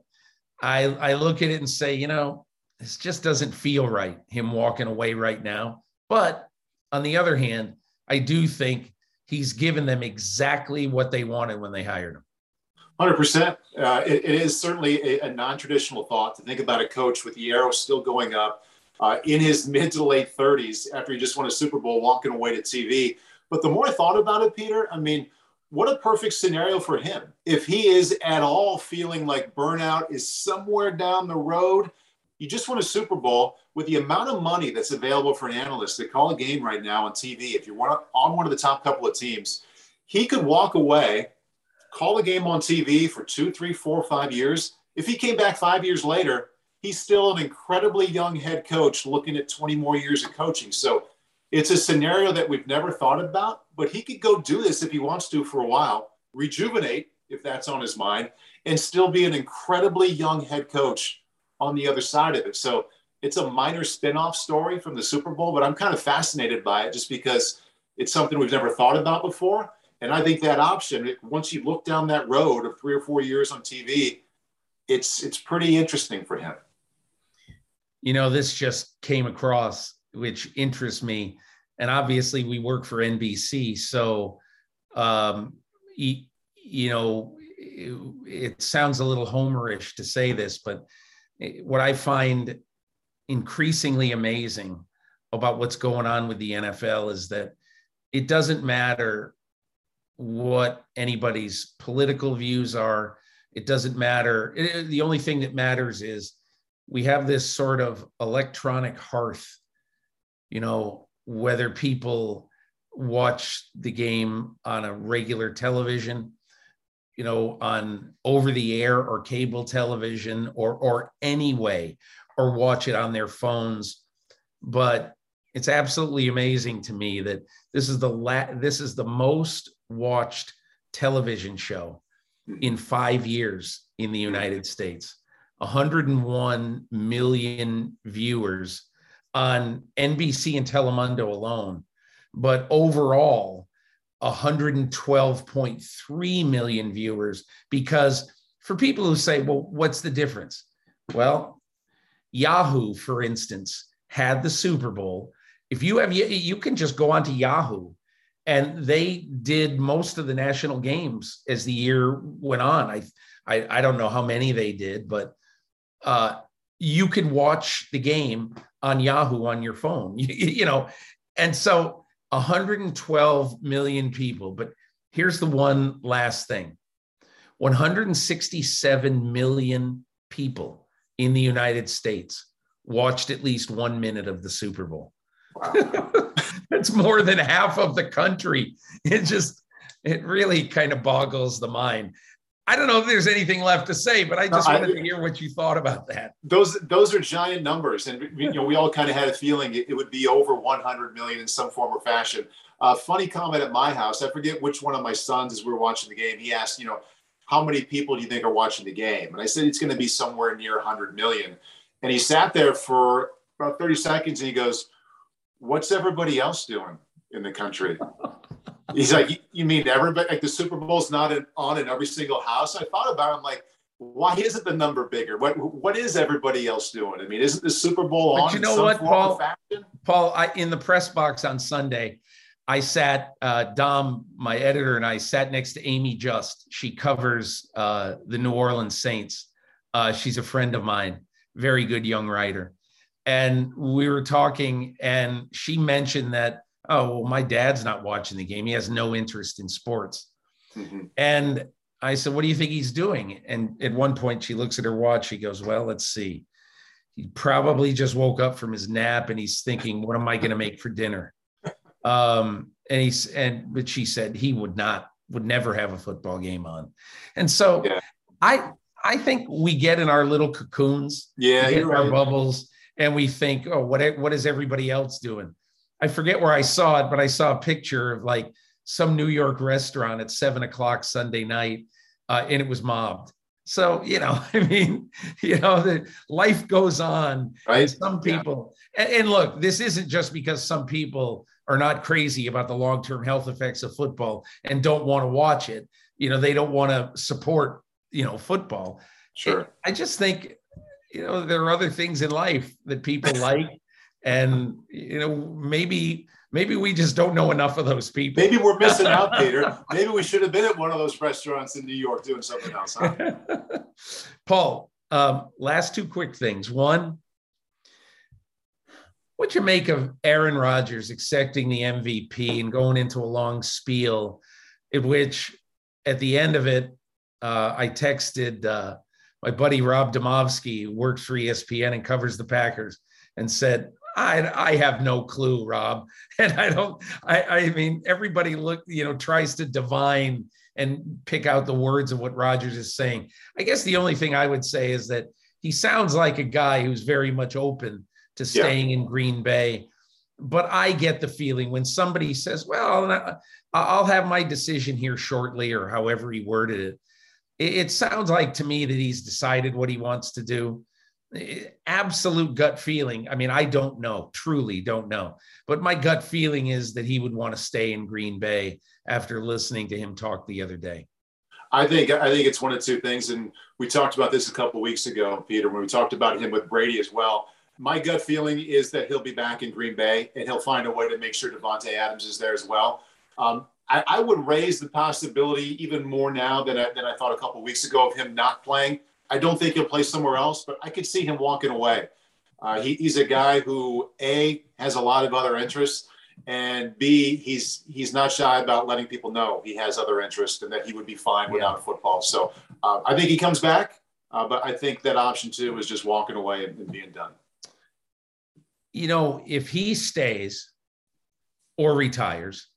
I I look at it and say, you know, this just doesn't feel right. Him walking away right now. But on the other hand, I do think he's given them exactly what they wanted when they hired him. Hundred percent. Uh, it, it is certainly a, a non-traditional thought to think about a coach with the arrow still going up uh, in his mid to late thirties after he just won a Super Bowl, walking away to TV. But the more I thought about it, Peter, I mean, what a perfect scenario for him. If he is at all feeling like burnout is somewhere down the road, you just won a Super Bowl with the amount of money that's available for an analyst to call a game right now on TV. If you're on one of the top couple of teams, he could walk away call the game on TV for two, three, four, five years. If he came back five years later, he's still an incredibly young head coach looking at 20 more years of coaching. So it's a scenario that we've never thought about, but he could go do this if he wants to for a while, rejuvenate if that's on his mind, and still be an incredibly young head coach on the other side of it. So it's a minor spin-off story from the Super Bowl, but I'm kind of fascinated by it just because it's something we've never thought about before. And I think that option, once you look down that road of three or four years on TV, it's it's pretty interesting for him. You know, this just came across, which interests me. And obviously, we work for NBC, so um, you, you know, it, it sounds a little homerish to say this, but what I find increasingly amazing about what's going on with the NFL is that it doesn't matter what anybody's political views are. It doesn't matter. It, the only thing that matters is we have this sort of electronic hearth, you know, whether people watch the game on a regular television, you know, on over the air or cable television or or anyway, or watch it on their phones. But it's absolutely amazing to me that this is the la- this is the most watched television show hmm. in five years in the United States. 101 million viewers on NBC and Telemundo alone. But overall, 112.3 million viewers because for people who say, well, what's the difference? Well, Yahoo, for instance, had the Super Bowl. If you have, you can just go onto Yahoo and they did most of the national games as the year went on. I, I, I don't know how many they did, but uh, you could watch the game on Yahoo on your phone, [laughs] you, you know, and so 112 million people. But here's the one last thing 167 million people in the United States watched at least one minute of the Super Bowl. Wow. [laughs] That's more than half of the country. It just, it really kind of boggles the mind. I don't know if there's anything left to say, but I just no, wanted I, to hear what you thought about that. Those those are giant numbers, and you know we all kind of had a feeling it, it would be over 100 million in some form or fashion. Uh, funny comment at my house. I forget which one of my sons, as we were watching the game, he asked, you know, how many people do you think are watching the game? And I said it's going to be somewhere near 100 million. And he sat there for about 30 seconds, and he goes, "What's everybody else doing in the country?" He's like, you mean everybody? Like the Super Bowl's not in, on in every single house. I thought about. It, I'm like, why isn't the number bigger? What what is everybody else doing? I mean, isn't the Super Bowl on? But you know what, Paul? Paul, I, in the press box on Sunday, I sat. Uh, Dom, my editor, and I sat next to Amie Just. She covers uh, the New Orleans Saints. Uh, she's a friend of mine, very good young writer, and we were talking, and she mentioned that oh, well, my dad's not watching the game. He has no interest in sports. Mm-hmm. And I said, what do you think he's doing? And at one point, she looks at her watch. She goes, well, let's see. He probably just woke up from his nap and he's thinking, what am I going to make for dinner? Um, and he's, and, but she said he would not, would never have a football game on. And so yeah. I, I think we get in our little cocoons, yeah, in right. our bubbles, and we think, oh, what, what is everybody else doing? I forget where I saw it, but I saw a picture of like some New York restaurant at seven o'clock Sunday night, uh, and it was mobbed. So you know, [laughs] I mean, you know, the life goes on. Right. Some people, yeah. and, and look, this isn't just because some people are not crazy about the long-term health effects of football and don't want to watch it. You know, they don't want to support, you know, football. Sure. I just think, you know, there are other things in life that people [laughs] like. And you know maybe maybe we just don't know enough of those people. Maybe we're missing out peter. [laughs] Maybe we should have been at one of those restaurants in new york doing something else huh? [laughs] paul um, last two quick things. One what you make of aaron rodgers accepting the mvp and going into a long spiel in which at the end of it uh, i texted uh, my buddy rob demovsky who works for espn and covers the packers and said I, I have no clue, Rob. [laughs] And I don't, I, I mean, everybody look, you know, tries to divine and pick out the words of what Rodgers is saying. I guess the only thing I would say is that he sounds like a guy who's very much open to staying yeah. in Green Bay. But I get the feeling when somebody says, well, I'll have my decision here shortly, or however he worded it, it sounds like to me that he's decided what he wants to do absolute gut feeling. I mean, I don't know, truly don't know, but my gut feeling is that he would want to stay in Green Bay after listening to him talk the other day. I think I think it's one of two things, and we talked about this a couple weeks ago, Peter, when we talked about him with Brady as well. My gut feeling is that he'll be back in Green Bay, and he'll find a way to make sure Davante Adams is there as well. Um, I, I, would raise the possibility even more now than I, than I thought a couple weeks ago of him not playing. I don't think he'll play somewhere else, but I could see him walking away. Uh, he, he's a guy who a has a lot of other interests, and b he's he's not shy about letting people know he has other interests and that he would be fine without football. So uh, I think he comes back, uh, but I think that option two is just walking away and, and being done. You know, if he stays or retires,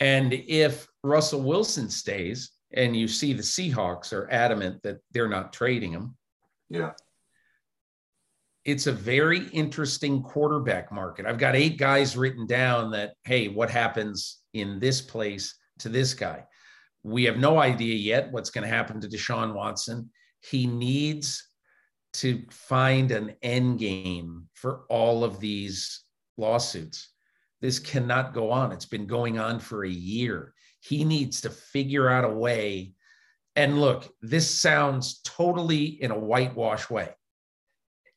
and if Russell Wilson stays and you see the Seahawks are adamant that they're not trading him. Yeah. It's a very interesting quarterback market. I've got eight guys written down that, hey, what happens in this place to this guy? We have no idea yet what's going to happen to Deshaun Watson. He needs to find an end game for all of these lawsuits. This cannot go on. It's been going on for a year. He needs to figure out a way. And look, this sounds totally in a whitewash way.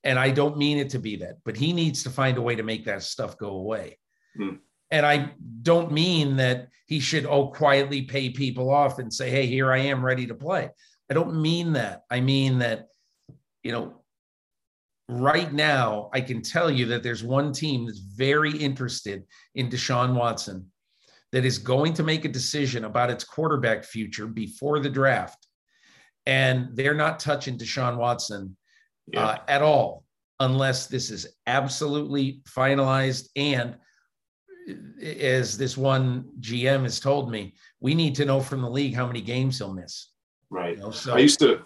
And I don't mean it to be that, but he needs to find a way to make that stuff go away. Hmm. And I don't mean that he should, oh, quietly pay people off and say, hey, here I am ready to play. I don't mean that. I mean that, you know, right now, I can tell you that there's one team that's very interested in Deshaun Watson that is going to make a decision about its quarterback future before the draft. And they're not touching Deshaun Watson yeah. uh, at all unless this is absolutely finalized. And as this one GM has told me, we need to know from the league how many games he'll miss. Right. You know, so I used to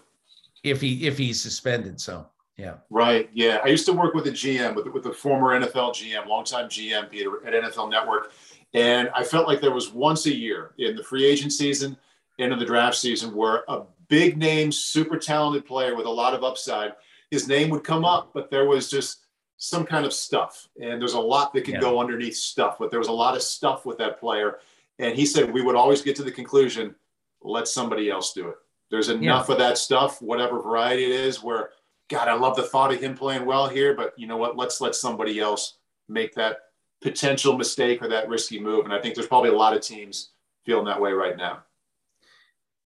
if he if he's suspended. So yeah. Right. Yeah. I used to work with a GM, with, with a former NFL GM, longtime GM, Peter, at NFL Network. And I felt like there was once a year in the free agent season, into the draft season, where a big name, super talented player with a lot of upside, his name would come up, but there was just some kind of stuff. And there's a lot that could yeah. go underneath stuff, but there was a lot of stuff with that player. And he said we would always get to the conclusion let somebody else do it. There's enough yeah. of that stuff, whatever variety it is, where God, I love the thought of him playing well here, but you know what? Let's let somebody else make that potential mistake or that risky move. And I think there's probably a lot of teams feeling that way right now.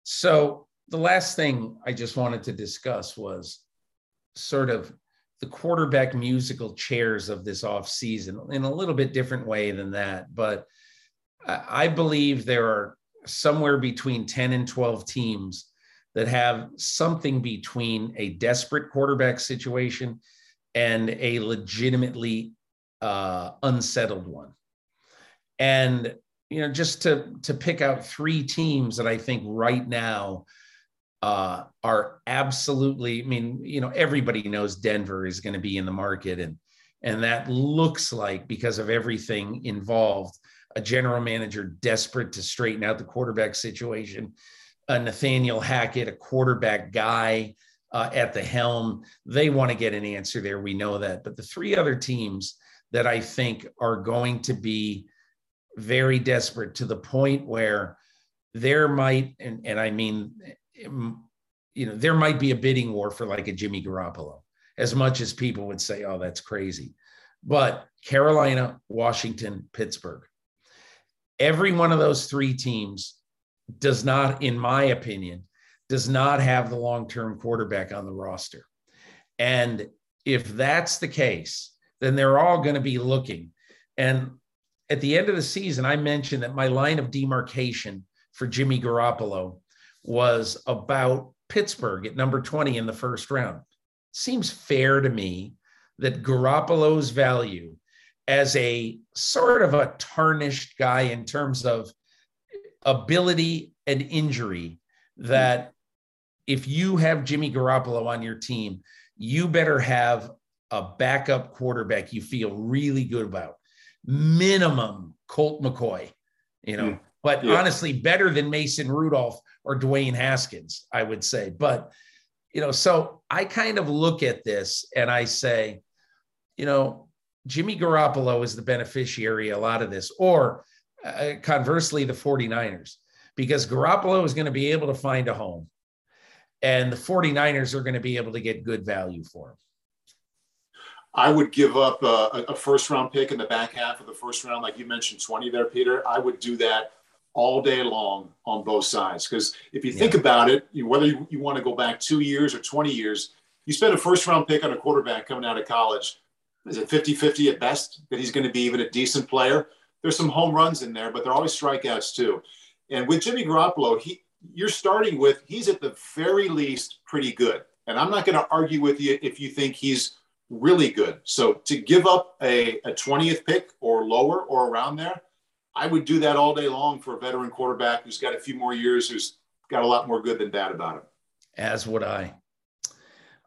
So the last thing I just wanted to discuss was sort of the quarterback musical chairs of this offseason in a little bit different way than that. But I believe there are somewhere between 10 and 12 teams that have something between a desperate quarterback situation and a legitimately uh, unsettled one. And you know, just to to pick out three teams that I think right now uh, are absolutely. I mean, you know, everybody knows Denver is going to be in the market, and and that looks like because of everything involved, a general manager desperate to straighten out the quarterback situation a Nathaniel Hackett, a quarterback guy uh, at the helm. They want to get an answer there. We know that. But the three other teams that I think are going to be very desperate to the point where there might, and, and I mean, you know, there might be a bidding war for like a Jimmy Garoppolo, as much as people would say, oh, that's crazy. But Carolina, Washington, Pittsburgh, every one of those three teams does not, in my opinion, does not have the long term quarterback on the roster. And if that's the case, then they're all going to be looking. And at the end of the season, I mentioned that my line of demarcation for Jimmy Garoppolo was about Pittsburgh at number 20 in the first round. Seems fair to me that Garoppolo's value as a sort of a tarnished guy in terms of ability and injury that if you have Jimmy Garoppolo on your team, you better have a backup quarterback you feel really good about. Minimum Colt McCoy, you know, mm. but yeah. honestly, better than Mason Rudolph or Dwayne Haskins, I would say. But, you know, so I kind of look at this and I say, you know, Jimmy Garoppolo is the beneficiary a lot of this, or uh, conversely, the 49ers, because Garoppolo is going to be able to find a home and the 49ers are going to be able to get good value for him. I would give up a, a, first round pick in the back half of the first round, like you mentioned, 20 there, Peter. I would do that all day long on both sides. Because if you think about it, you, whether you, you want to go back two years or 20 years, you spend a first round pick on a quarterback coming out of college. Is it 50 50 at best that he's going to be even a decent player? There's some home runs in there, but they're always strikeouts too. And with Jimmy Garoppolo, he you're starting with he's at the very least pretty good. And I'm not going to argue with you if you think he's really good. So to give up a, a 20th pick or lower or around there, I would do that all day long for a veteran quarterback who's got a few more years, who's got a lot more good than bad about him. As would I.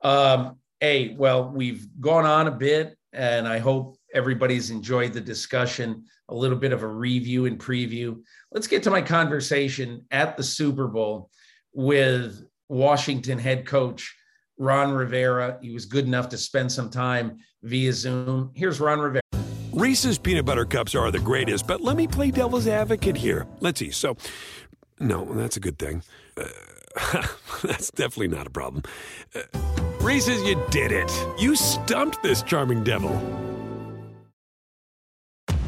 Um, hey, well, we've gone on a bit, and I hope everybody's enjoyed the discussion a little bit of a review and preview. Let's get to my conversation at the Super Bowl with Washington head coach Ron Rivera. He was good enough to spend some time via Zoom. Here's Ron Rivera. Reese's peanut butter cups are the greatest, but let me play devil's advocate here. Let's see. So, no, that's a good thing. Uh, [laughs] that's definitely not a problem. Uh, Reese's, you did it. You stumped this charming devil.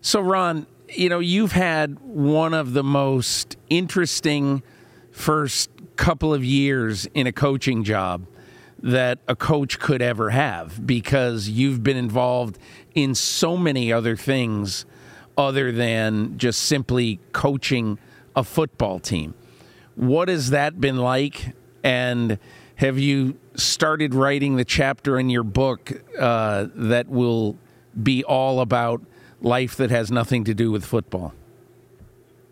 So, Ron, you know, you've had one of the most interesting first couple of years in a coaching job that a coach could ever have because you've been involved in so many other things other than just simply coaching a football team. What has that been like? And have you started writing the chapter in your book uh, that will be all about life that has nothing to do with football?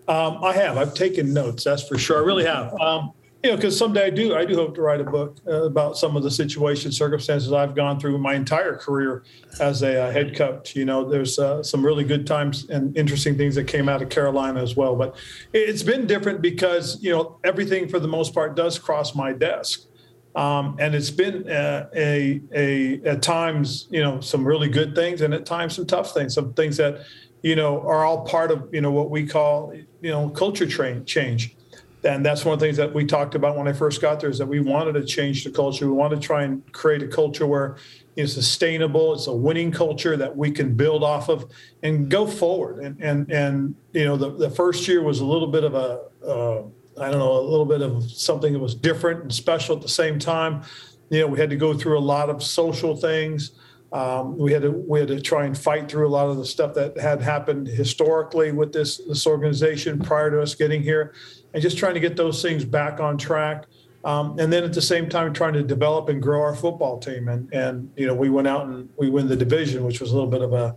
Um, I have. I've taken notes. That's for sure. I really have. Um, you know, because someday I do. I do hope to write a book uh, about some of the situations, circumstances I've gone through my entire career as a uh, head coach. You know, there's uh, some really good times and interesting things that came out of Carolina as well. But it's been different because you know everything for the most part does cross my desk. Um, and it's been uh, a, a at times you know some really good things and at times some tough things some things that you know are all part of you know what we call you know culture train change. And that's one of the things that we talked about when I first got there is that we wanted to change the culture. We wanted to try and create a culture where it's sustainable it's a winning culture that we can build off of and go forward. And and and you know the, the first year was a little bit of a uh, I don't know, a little bit of something that was different and special at the same time. You know, we had to go through a lot of social things. Um, we had to we had to try and fight through a lot of the stuff that had happened historically with this this organization prior to us getting here, and just trying to get those things back on track. Um, and then at the same time, trying to develop and grow our football team. And and you know, we went out and we win the division, which was a little bit of a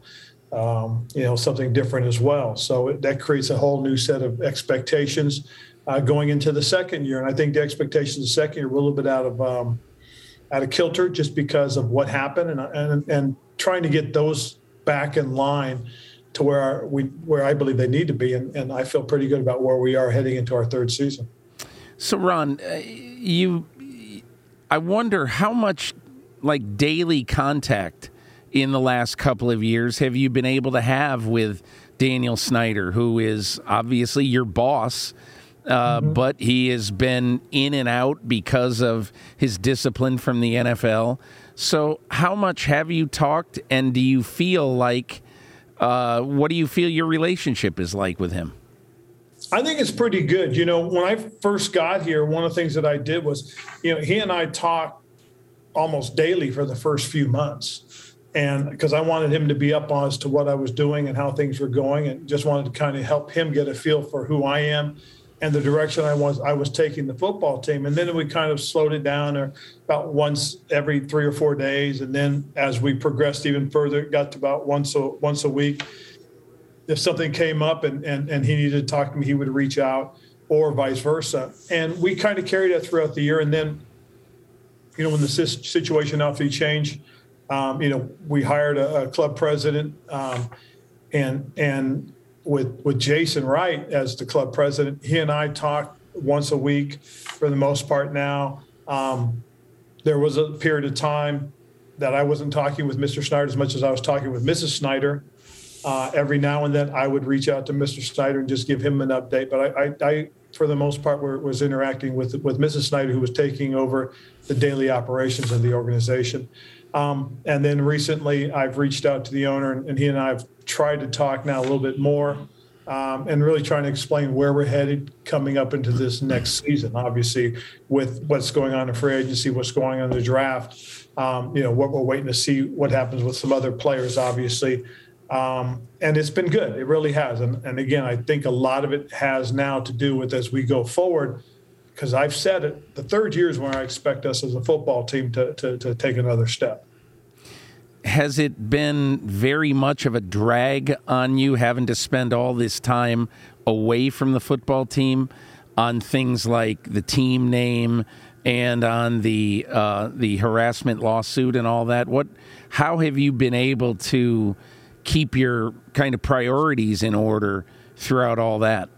um, you know something different as well. So it, that creates a whole new set of expectations uh, going into the second year. And I think the expectations of the second year were a little bit out of um, out of kilter just because of what happened, and and and trying to get those back in line to where our, we where I believe they need to be. And, and I feel pretty good about where we are heading into our third season. So, Ron, uh, you, I wonder how much like daily contact in the last couple of years have you been able to have with Daniel Snyder, who is obviously your boss, uh, Mm-hmm. but he has been in and out because of his discipline from the NFL. So, how much have you talked, and do you feel like, uh, what do you feel your relationship is like with him? I think it's pretty good. You know, when I first got here, one of the things that I did was, you know, he and I talked almost daily for the first few months. And because I wanted him to be up on as to what I was doing and how things were going, and just wanted to kind of help him get a feel for who I am and the direction I was I was taking the football team. And then we kind of slowed it down or about once every three or four days. And then as we progressed even further, it got to about once a once a week if something came up and, and, and he needed to talk to me, he would reach out or vice versa. And we kind of carried that throughout the year. And then, you know, when the situation obviously changed, um, you know, we hired a, a club president um, and, and with, with Jason Wright as the club president, he and I talk once a week for the most part now. Um, there was a period of time that I wasn't talking with Mr. Snyder as much as I was talking with Mrs. Snyder. Uh, every now and then, I would reach out to Mr. Snyder and just give him an update. But I, I, I for the most part, were, was interacting with with Mrs. Snyder, who was taking over the daily operations of the organization. Um, and then recently, I've reached out to the owner, and, and he and I have tried to talk now a little bit more, um, and really trying to explain where we're headed coming up into this next season. Obviously, with what's going on in free agency, what's going on in the draft, um, you know, what we're waiting to see what happens with some other players, obviously. Um, and it's been good. It really has. And, and again, I think a lot of it has now to do with as we go forward, because I've said it, the third year is where I expect us as a football team to, to, to take another step. Has it been very much of a drag on you having to spend all this time away from the football team on things like the team name and on the uh, the harassment lawsuit and all that? What? How have you been able to? keep your kind of priorities in order throughout all that?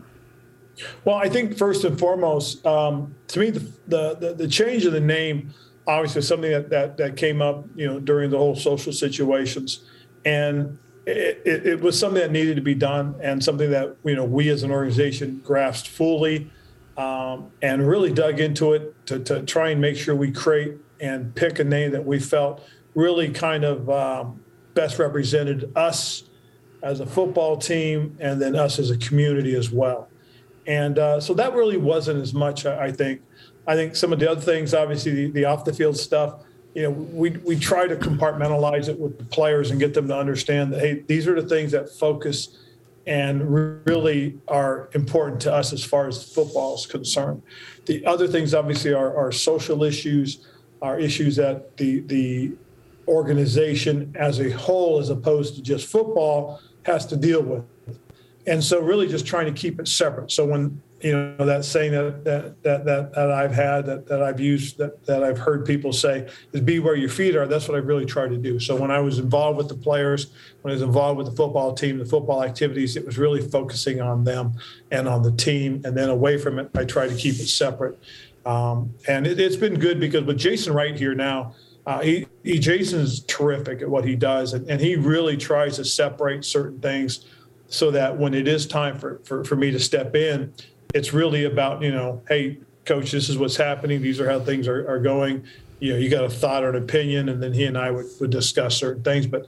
Well, I think first and foremost, um, to me, the, the, the change of the name obviously something that, that that came up, you know, during the whole social situations, and it, it, it, was something that needed to be done, and something that you know we as an organization grasped fully, um, and really dug into it to, to try and make sure we create and pick a name that we felt really kind of um, best represented us as a football team and then us as a community as well. And uh, so that really wasn't as much, I think. I think some of the other things, obviously, the, the off the field stuff, you know, we, we try to compartmentalize it with the players and get them to understand that, hey, these are the things that focus and really are important to us as far as football is concerned. The other things, obviously, are, are social issues, are issues that the, the organization as a whole, as opposed to just football, has to deal with. And so, really, just trying to keep it separate. So when you know that saying that that that that, that I've had that, that I've used that that I've heard people say is be where your feet are. That's what I really try to do. So when I was involved with the players, when I was involved with the football team, the football activities, it was really focusing on them and on the team. And then away from it, I try to keep it separate. Um, and it, it's been good because with Jason Wright here now, uh, he, he Jason's terrific at what he does, and, and he really tries to separate certain things so that when it is time for, for, for me to step in, it's really about, you know, hey, coach, this is what's happening. These are how things are, are going. You know, you got a thought or an opinion, and then he and I would, would discuss certain things. But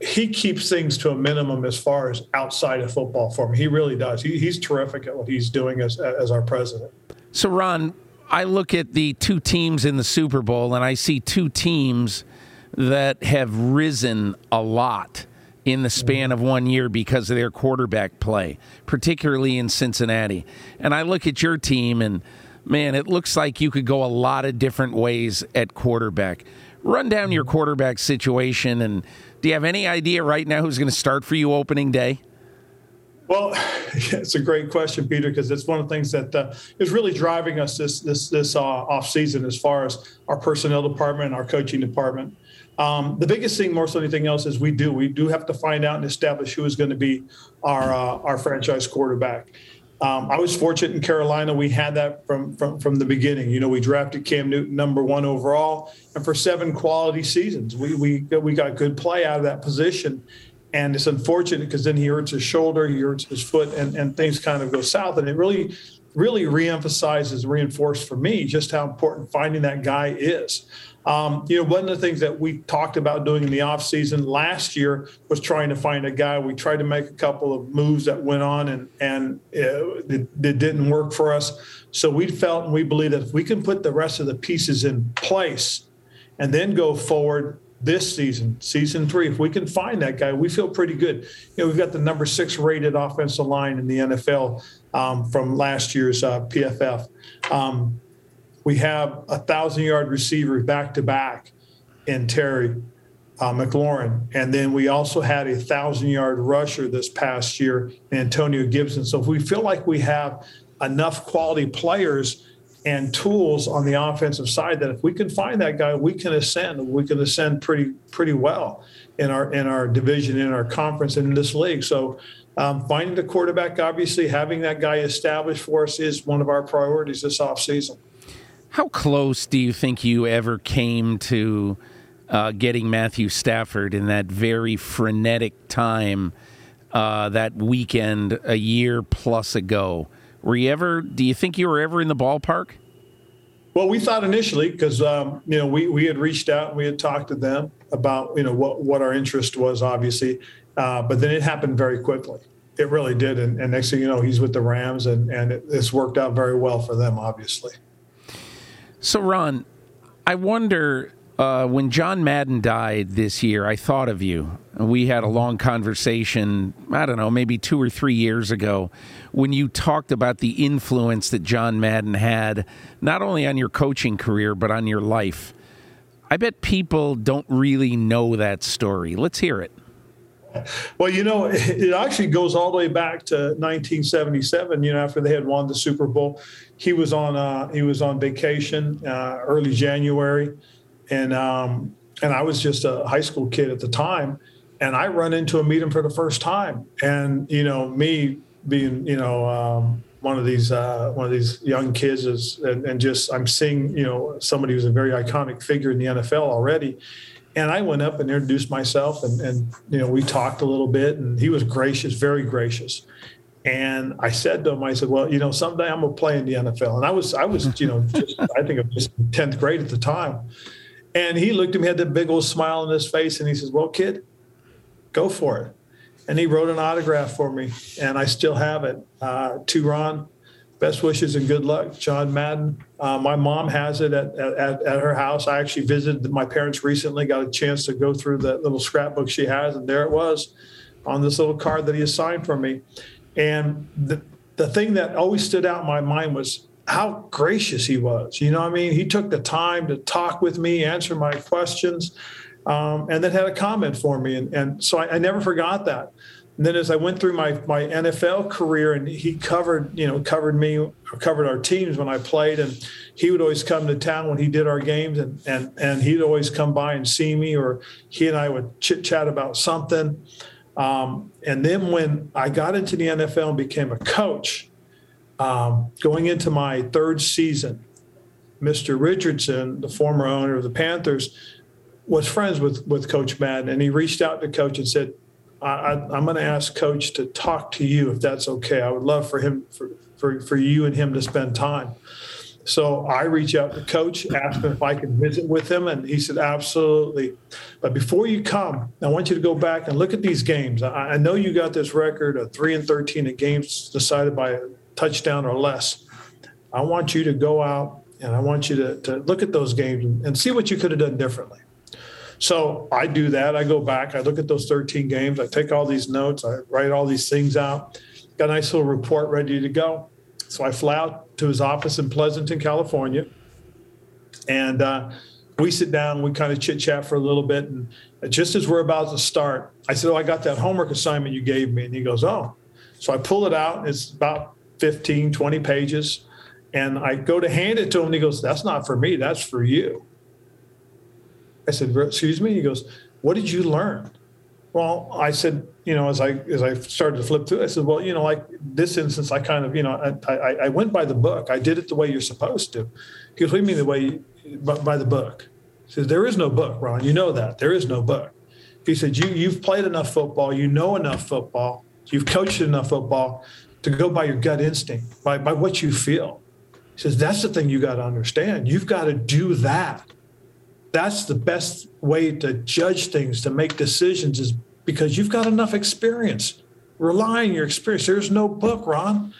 he keeps things to a minimum as far as outside of football for me. He really does. He, he's terrific at what he's doing as, as our president. So, Ron, I look at the two teams in the Super Bowl and I see two teams that have risen a lot in the span of one year because of their quarterback play, particularly in Cincinnati. And I look at your team and man, it looks like you could go a lot of different ways at quarterback. Run down your quarterback situation and do you have any idea right now who's going to start for you opening day? Well, [laughs] it's a great question, Peter, because it's one of the things that uh, is really driving us this this this uh, off season as far as our personnel department, and our coaching department. Um, the biggest thing, more so than anything else, is we do we do have to find out and establish who is going to be our uh, our franchise quarterback. Um, I was fortunate in Carolina; we had that from, from from the beginning. You know, we drafted Cam Newton number one overall, and for seven quality seasons, we we we got good play out of that position. And it's unfortunate because then he hurts his shoulder, he hurts his foot, and, and things kind of go south. And it really, really reemphasizes, reinforced for me just how important finding that guy is. Um, you know, one of the things that we talked about doing in the offseason last year was trying to find a guy. We tried to make a couple of moves that went on and, and it, it, it didn't work for us. So we felt and we believe that if we can put the rest of the pieces in place and then go forward this season, season three. If we can find that guy, we feel pretty good. You know, we've got the number six rated offensive line in the NFL um, from last year's uh, PFF. Um, we have a thousand yard receiver back to back in Terry uh, McLaurin. And then we also had a thousand yard rusher this past year, Antonio Gibson. So if we feel like we have enough quality players and tools on the offensive side that if we can find that guy, we can ascend. We can ascend pretty pretty well in our in our division, in our conference, in this league. So um, finding the quarterback, obviously having that guy established for us is one of our priorities this offseason. How close do you think you ever came to uh, getting Matthew Stafford in that very frenetic time, uh, that weekend a year plus ago? Were you ever? Do you think you were ever in the ballpark? Well, we thought initially because um, you know we we had reached out and we had talked to them about you know what what our interest was, obviously, uh, but then it happened very quickly. It really did, and, and next thing you know, he's with the Rams, and and it, it's worked out very well for them, obviously. So, Ron, I wonder uh, when John Madden died this year, I thought of you. We had a long conversation, I don't know, maybe two or three years ago, when you talked about the influence that John Madden had, not only on your coaching career, but on your life. I bet people don't really know that story. Let's hear it. [laughs] Well, you know, it actually goes all the way back to 1977. You know, after they had won the Super Bowl, he was on uh, he was on vacation uh, early January, and um, and I was just a high school kid at the time, and I run into him, meet him for the first time, and you know, me being you know um, one of these uh, one of these young kids is, and, and just I'm seeing you know somebody who's a very iconic figure in the NFL already. And I went up and introduced myself, and, and you know we talked a little bit, and he was gracious, very gracious. And I said to him, I said, "Well, you know, someday I'm gonna play in the NFL." And I was, I was, you know, [laughs] just, I think I was tenth grade at the time. And he looked at me, had that big old smile on his face, and he says, "Well, kid, go for it." And he wrote an autograph for me, and I still have it. Uh, to Ron, best wishes and good luck, John Madden. Uh, my mom has it at, at, at her house. I actually visited my parents recently, got a chance to go through that little scrapbook she has, and there it was on this little card that he assigned for me. And the, the thing that always stood out in my mind was how gracious he was. You know what I mean? He took the time to talk with me, answer my questions, um, and then had a comment for me. And, and so I, I, never forgot that. And then as I went through my, my NFL career and he covered, you know, covered me, covered our teams when I played. And he would always come to town when he did our games and, and, and he'd always come by and see me or he and I would chit chat about something. Um, and then when I got into the NFL and became a coach, um, going into my third season, Mr. Richardson, the former owner of the Panthers, was friends with with Coach Madden, and he reached out to Coach and said, I, am going to ask Coach to talk to you if that's okay. I would love for him for, for, for you and him to spend time." So I reach out to Coach, ask him if I can visit with him, and he said, "Absolutely." But before you come, I want you to go back and look at these games. I, I know you got this record of three and thirteen in games decided by a touchdown or less. I want you to go out and I want you to, to look at those games and, and see what you could have done differently. So I do that. I go back, I look at those 13 games, I take all these notes, I write all these things out, got a nice little report ready to go. So I fly out to his office in Pleasanton, California. And uh, we sit down, we kind of chit chat for a little bit. And just as we're about to start, I said, Oh, I got that homework assignment you gave me. And he goes, Oh. So I pull it out. It's about 15, 20 pages. And I go to hand it to him, and he goes, That's not for me, that's for you. I said, Excuse me? He goes, What did you learn? Well, I said, you know, as I as I started to flip through, I said, well, you know, like this instance, I kind of, you know, I, I, I went by the book. I did it the way you're supposed to. He goes, what do you mean the way, by, by the book? He says, there is no book, Ron. You know that there is no book. He said, you you've played enough football, you know enough football, you've coached enough football to go by your gut instinct, by, by what you feel. He says, that's the thing you got to understand. You've got to do that. That's the best way to judge things, to make decisions, is because you've got enough experience. Rely on your experience. There's no book, Ron.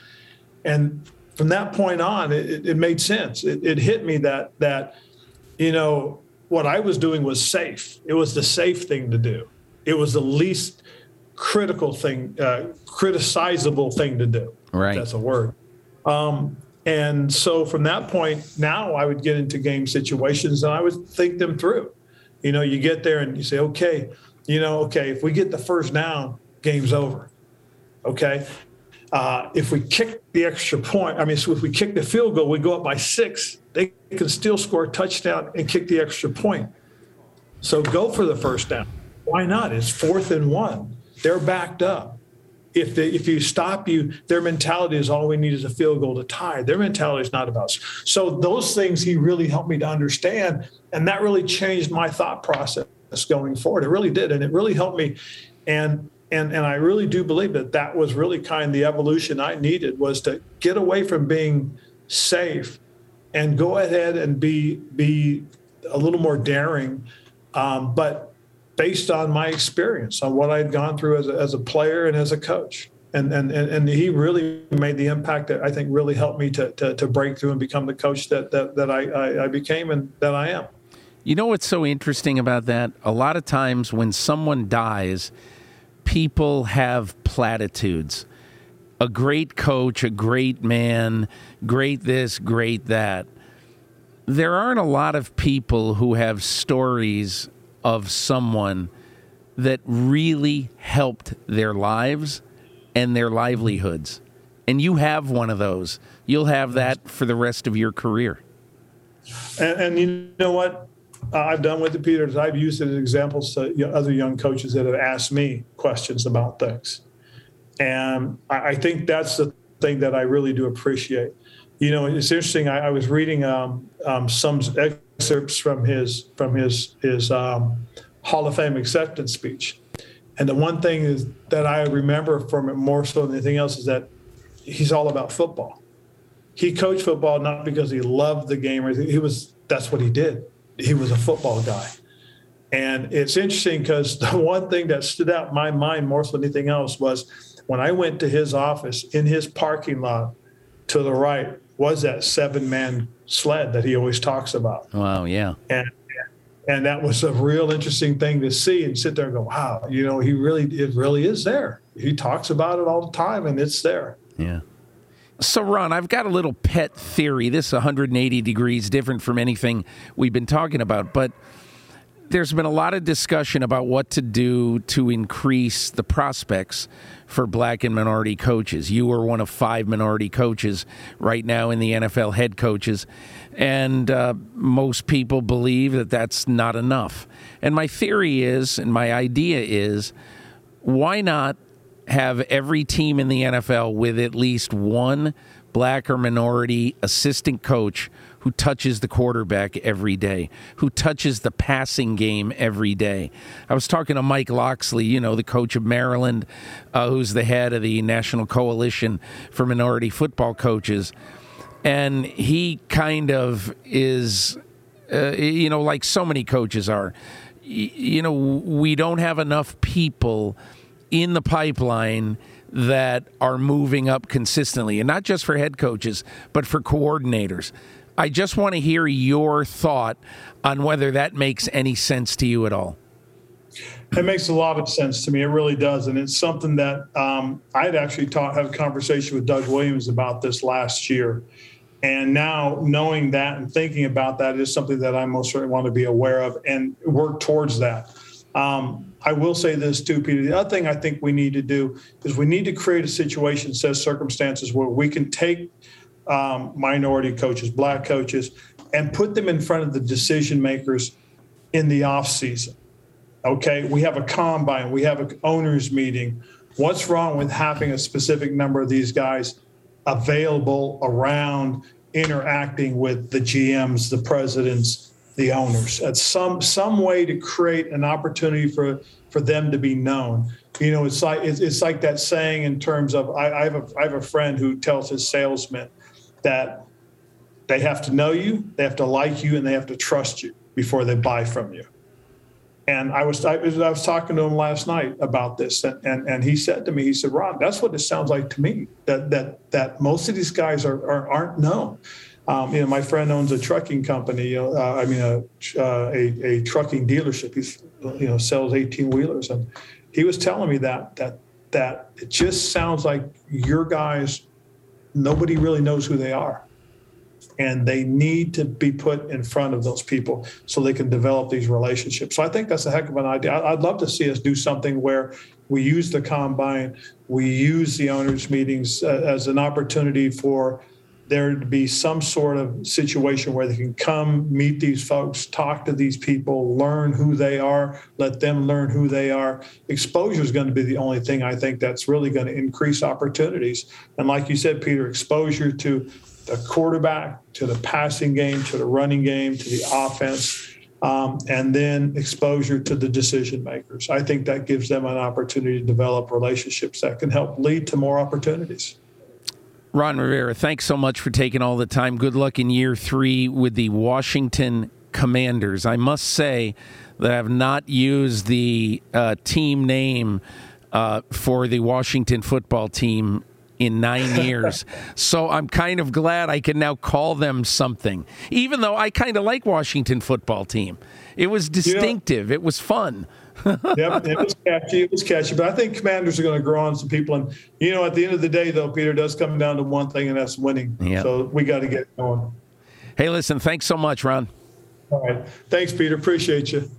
And from that point on, it, it made sense. It, it hit me that that, you know, what I was doing was safe. It was the safe thing to do. It was the least critical thing, uh, criticizable thing to do. Right. That's a word. Um, and so from that point, now I would get into game situations and I would think them through. You know, you get there and you say, okay, you know, okay, if we get the first down, game's over. Okay. Uh, if we kick the extra point, I mean, so if we kick the field goal, we go up by six, they can still score a touchdown and kick the extra point. So go for the first down. Why not? It's fourth and one they're backed up. If they, if you stop you, their mentality is all we need is a field goal to tie. Their mentality is not about. Us. So those things he really helped me to understand, and that really changed my thought process going forward. It really did, and it really helped me. And and and I really do believe that that was really kind of the evolution I needed was to get away from being safe and go ahead and be be a little more daring, um, but based on my experience on what I'd gone through as a, as a player and as a coach. And, and, and he really made the impact that I think really helped me to, to, to break through and become the coach that, that, that I, I, I became and that I am. You know what's so interesting about that? A lot of times when someone dies, people have platitudes. A great coach, a great man, great this, great that. There aren't a lot of people who have stories of someone that really helped their lives and their livelihoods. And you have one of those. You'll have that for the rest of your career. And, and you know what? I've done with the Peters. I've used it as examples to other young coaches that have asked me questions about things. And I, I, think that's the thing that I really do appreciate. You know, it's interesting. I, I was reading um, um, some excerpts from his from his his um, Hall of Fame acceptance speech, and the one thing is that I remember from it more so than anything else is that he's all about football. He coached football not because he loved the game or he was that's what he did. He was a football guy. And it's interesting because [laughs] the one thing that stood out in my mind more so than anything else was when I went to his office in his parking lot to the right was that seven man sled that he always talks about. Wow, yeah. And and that was a real interesting thing to see and sit there and go, wow, you know, he really it really is there. He talks about it all the time and it's there. Yeah. So, Ron, I've got a little pet theory. This 180 degrees different from anything we've been talking about, but there's been a lot of discussion about what to do to increase the prospects for black and minority coaches. You are one of five minority coaches right now in the NFL head coaches, and uh, most people believe that that's not enough. And my theory is, and my idea is, why not have every team in the NFL with at least one black or minority assistant coach who touches the quarterback every day, who touches the passing game every day. I was talking to Mike Locksley, you know, the coach of Maryland, uh, who's the head of the National Coalition for Minority Football Coaches. And he kind of is, uh, you know, like so many coaches are, you know, we don't have enough people in the pipeline that are moving up consistently, and not just for head coaches, but for coordinators. I just want to hear your thought on whether that makes any sense to you at all. It makes a lot of sense to me. It really does, and it's something that um, I'd actually taught, had a conversation with Doug Williams about this last year. And now knowing that and thinking about that is something that I most certainly want to be aware of and work towards that. Um, I will say this too, Peter. The other thing I think we need to do is we need to create a situation, says circumstances where we can take um, minority coaches, black coaches, and put them in front of the decision makers in the off season. Okay, we have a combine, we have an owners meeting. What's wrong with having a specific number of these guys available around interacting with the GMs, the presidents, the owners? At some some way to create an opportunity for for them to be known. You know, it's like it's, it's like that saying in terms of I, I have a I have a friend who tells his salesmen that they have to know you, they have to like you, and they have to trust you before they buy from you. And I was I I was talking to him last night about this, and, and and he said to me, he said, "Ron, that's what it sounds like to me. That that that most of these guys are, are aren't known." Um, you know, my friend owns a trucking company. You know, uh, I mean, a, uh, a a trucking dealership. He's you know sells eighteen wheelers, and he was telling me that that that it just sounds like your guys nobody really knows who they are. And they need to be put in front of those people so they can develop these relationships. So I think that's a heck of an idea. I'd love to see us do something where we use the combine, we use the owners' meetings uh, as an opportunity for there to be some sort of situation where they can come meet these folks, talk to these people, learn who they are, let them learn who they are. Exposure is going to be the only thing I think that's really going to increase opportunities. And like you said, Peter, exposure to the quarterback, to the passing game, to the running game, to the offense. um, and then exposure to the decision makers. I think that gives them an opportunity to develop relationships that can help lead to more opportunities. Ron Rivera, thanks so much for taking all the time. Good luck in year three with the Washington Commanders. I must say that I have not used the uh, team name uh, for the Washington football team in nine [laughs] years. so I'm kind of glad I can now call them something, even though I kind of like Washington football team. It was distinctive. it was fun. [laughs] yep, it was catchy. It was catchy. But I think commanders are going to grow on some people. And, you know, at the end of the day, though, Peter, does come down to one thing, and that's winning. Yep. So we got to get going. Hey, listen, thanks so much, Ron. All right. Thanks, Peter. Appreciate you.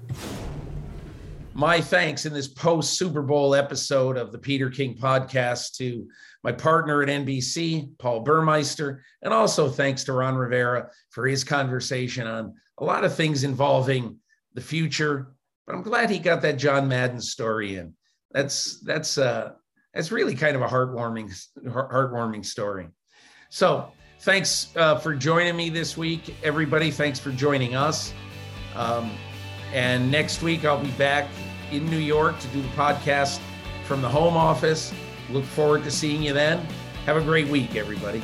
My thanks in this post Super Bowl episode of the Peter King podcast to my partner at NBC, Paul Burmeister, and also thanks to Ron Rivera for his conversation on a lot of things involving the future. But I'm glad he got that John Madden story in. That's that's uh that's really kind of a heartwarming heartwarming story. So thanks uh, for joining me this week, everybody. Thanks for joining us. Um, and next week I'll be back in New York to do the podcast from the home office. Look forward to seeing you then. Have a great week, everybody.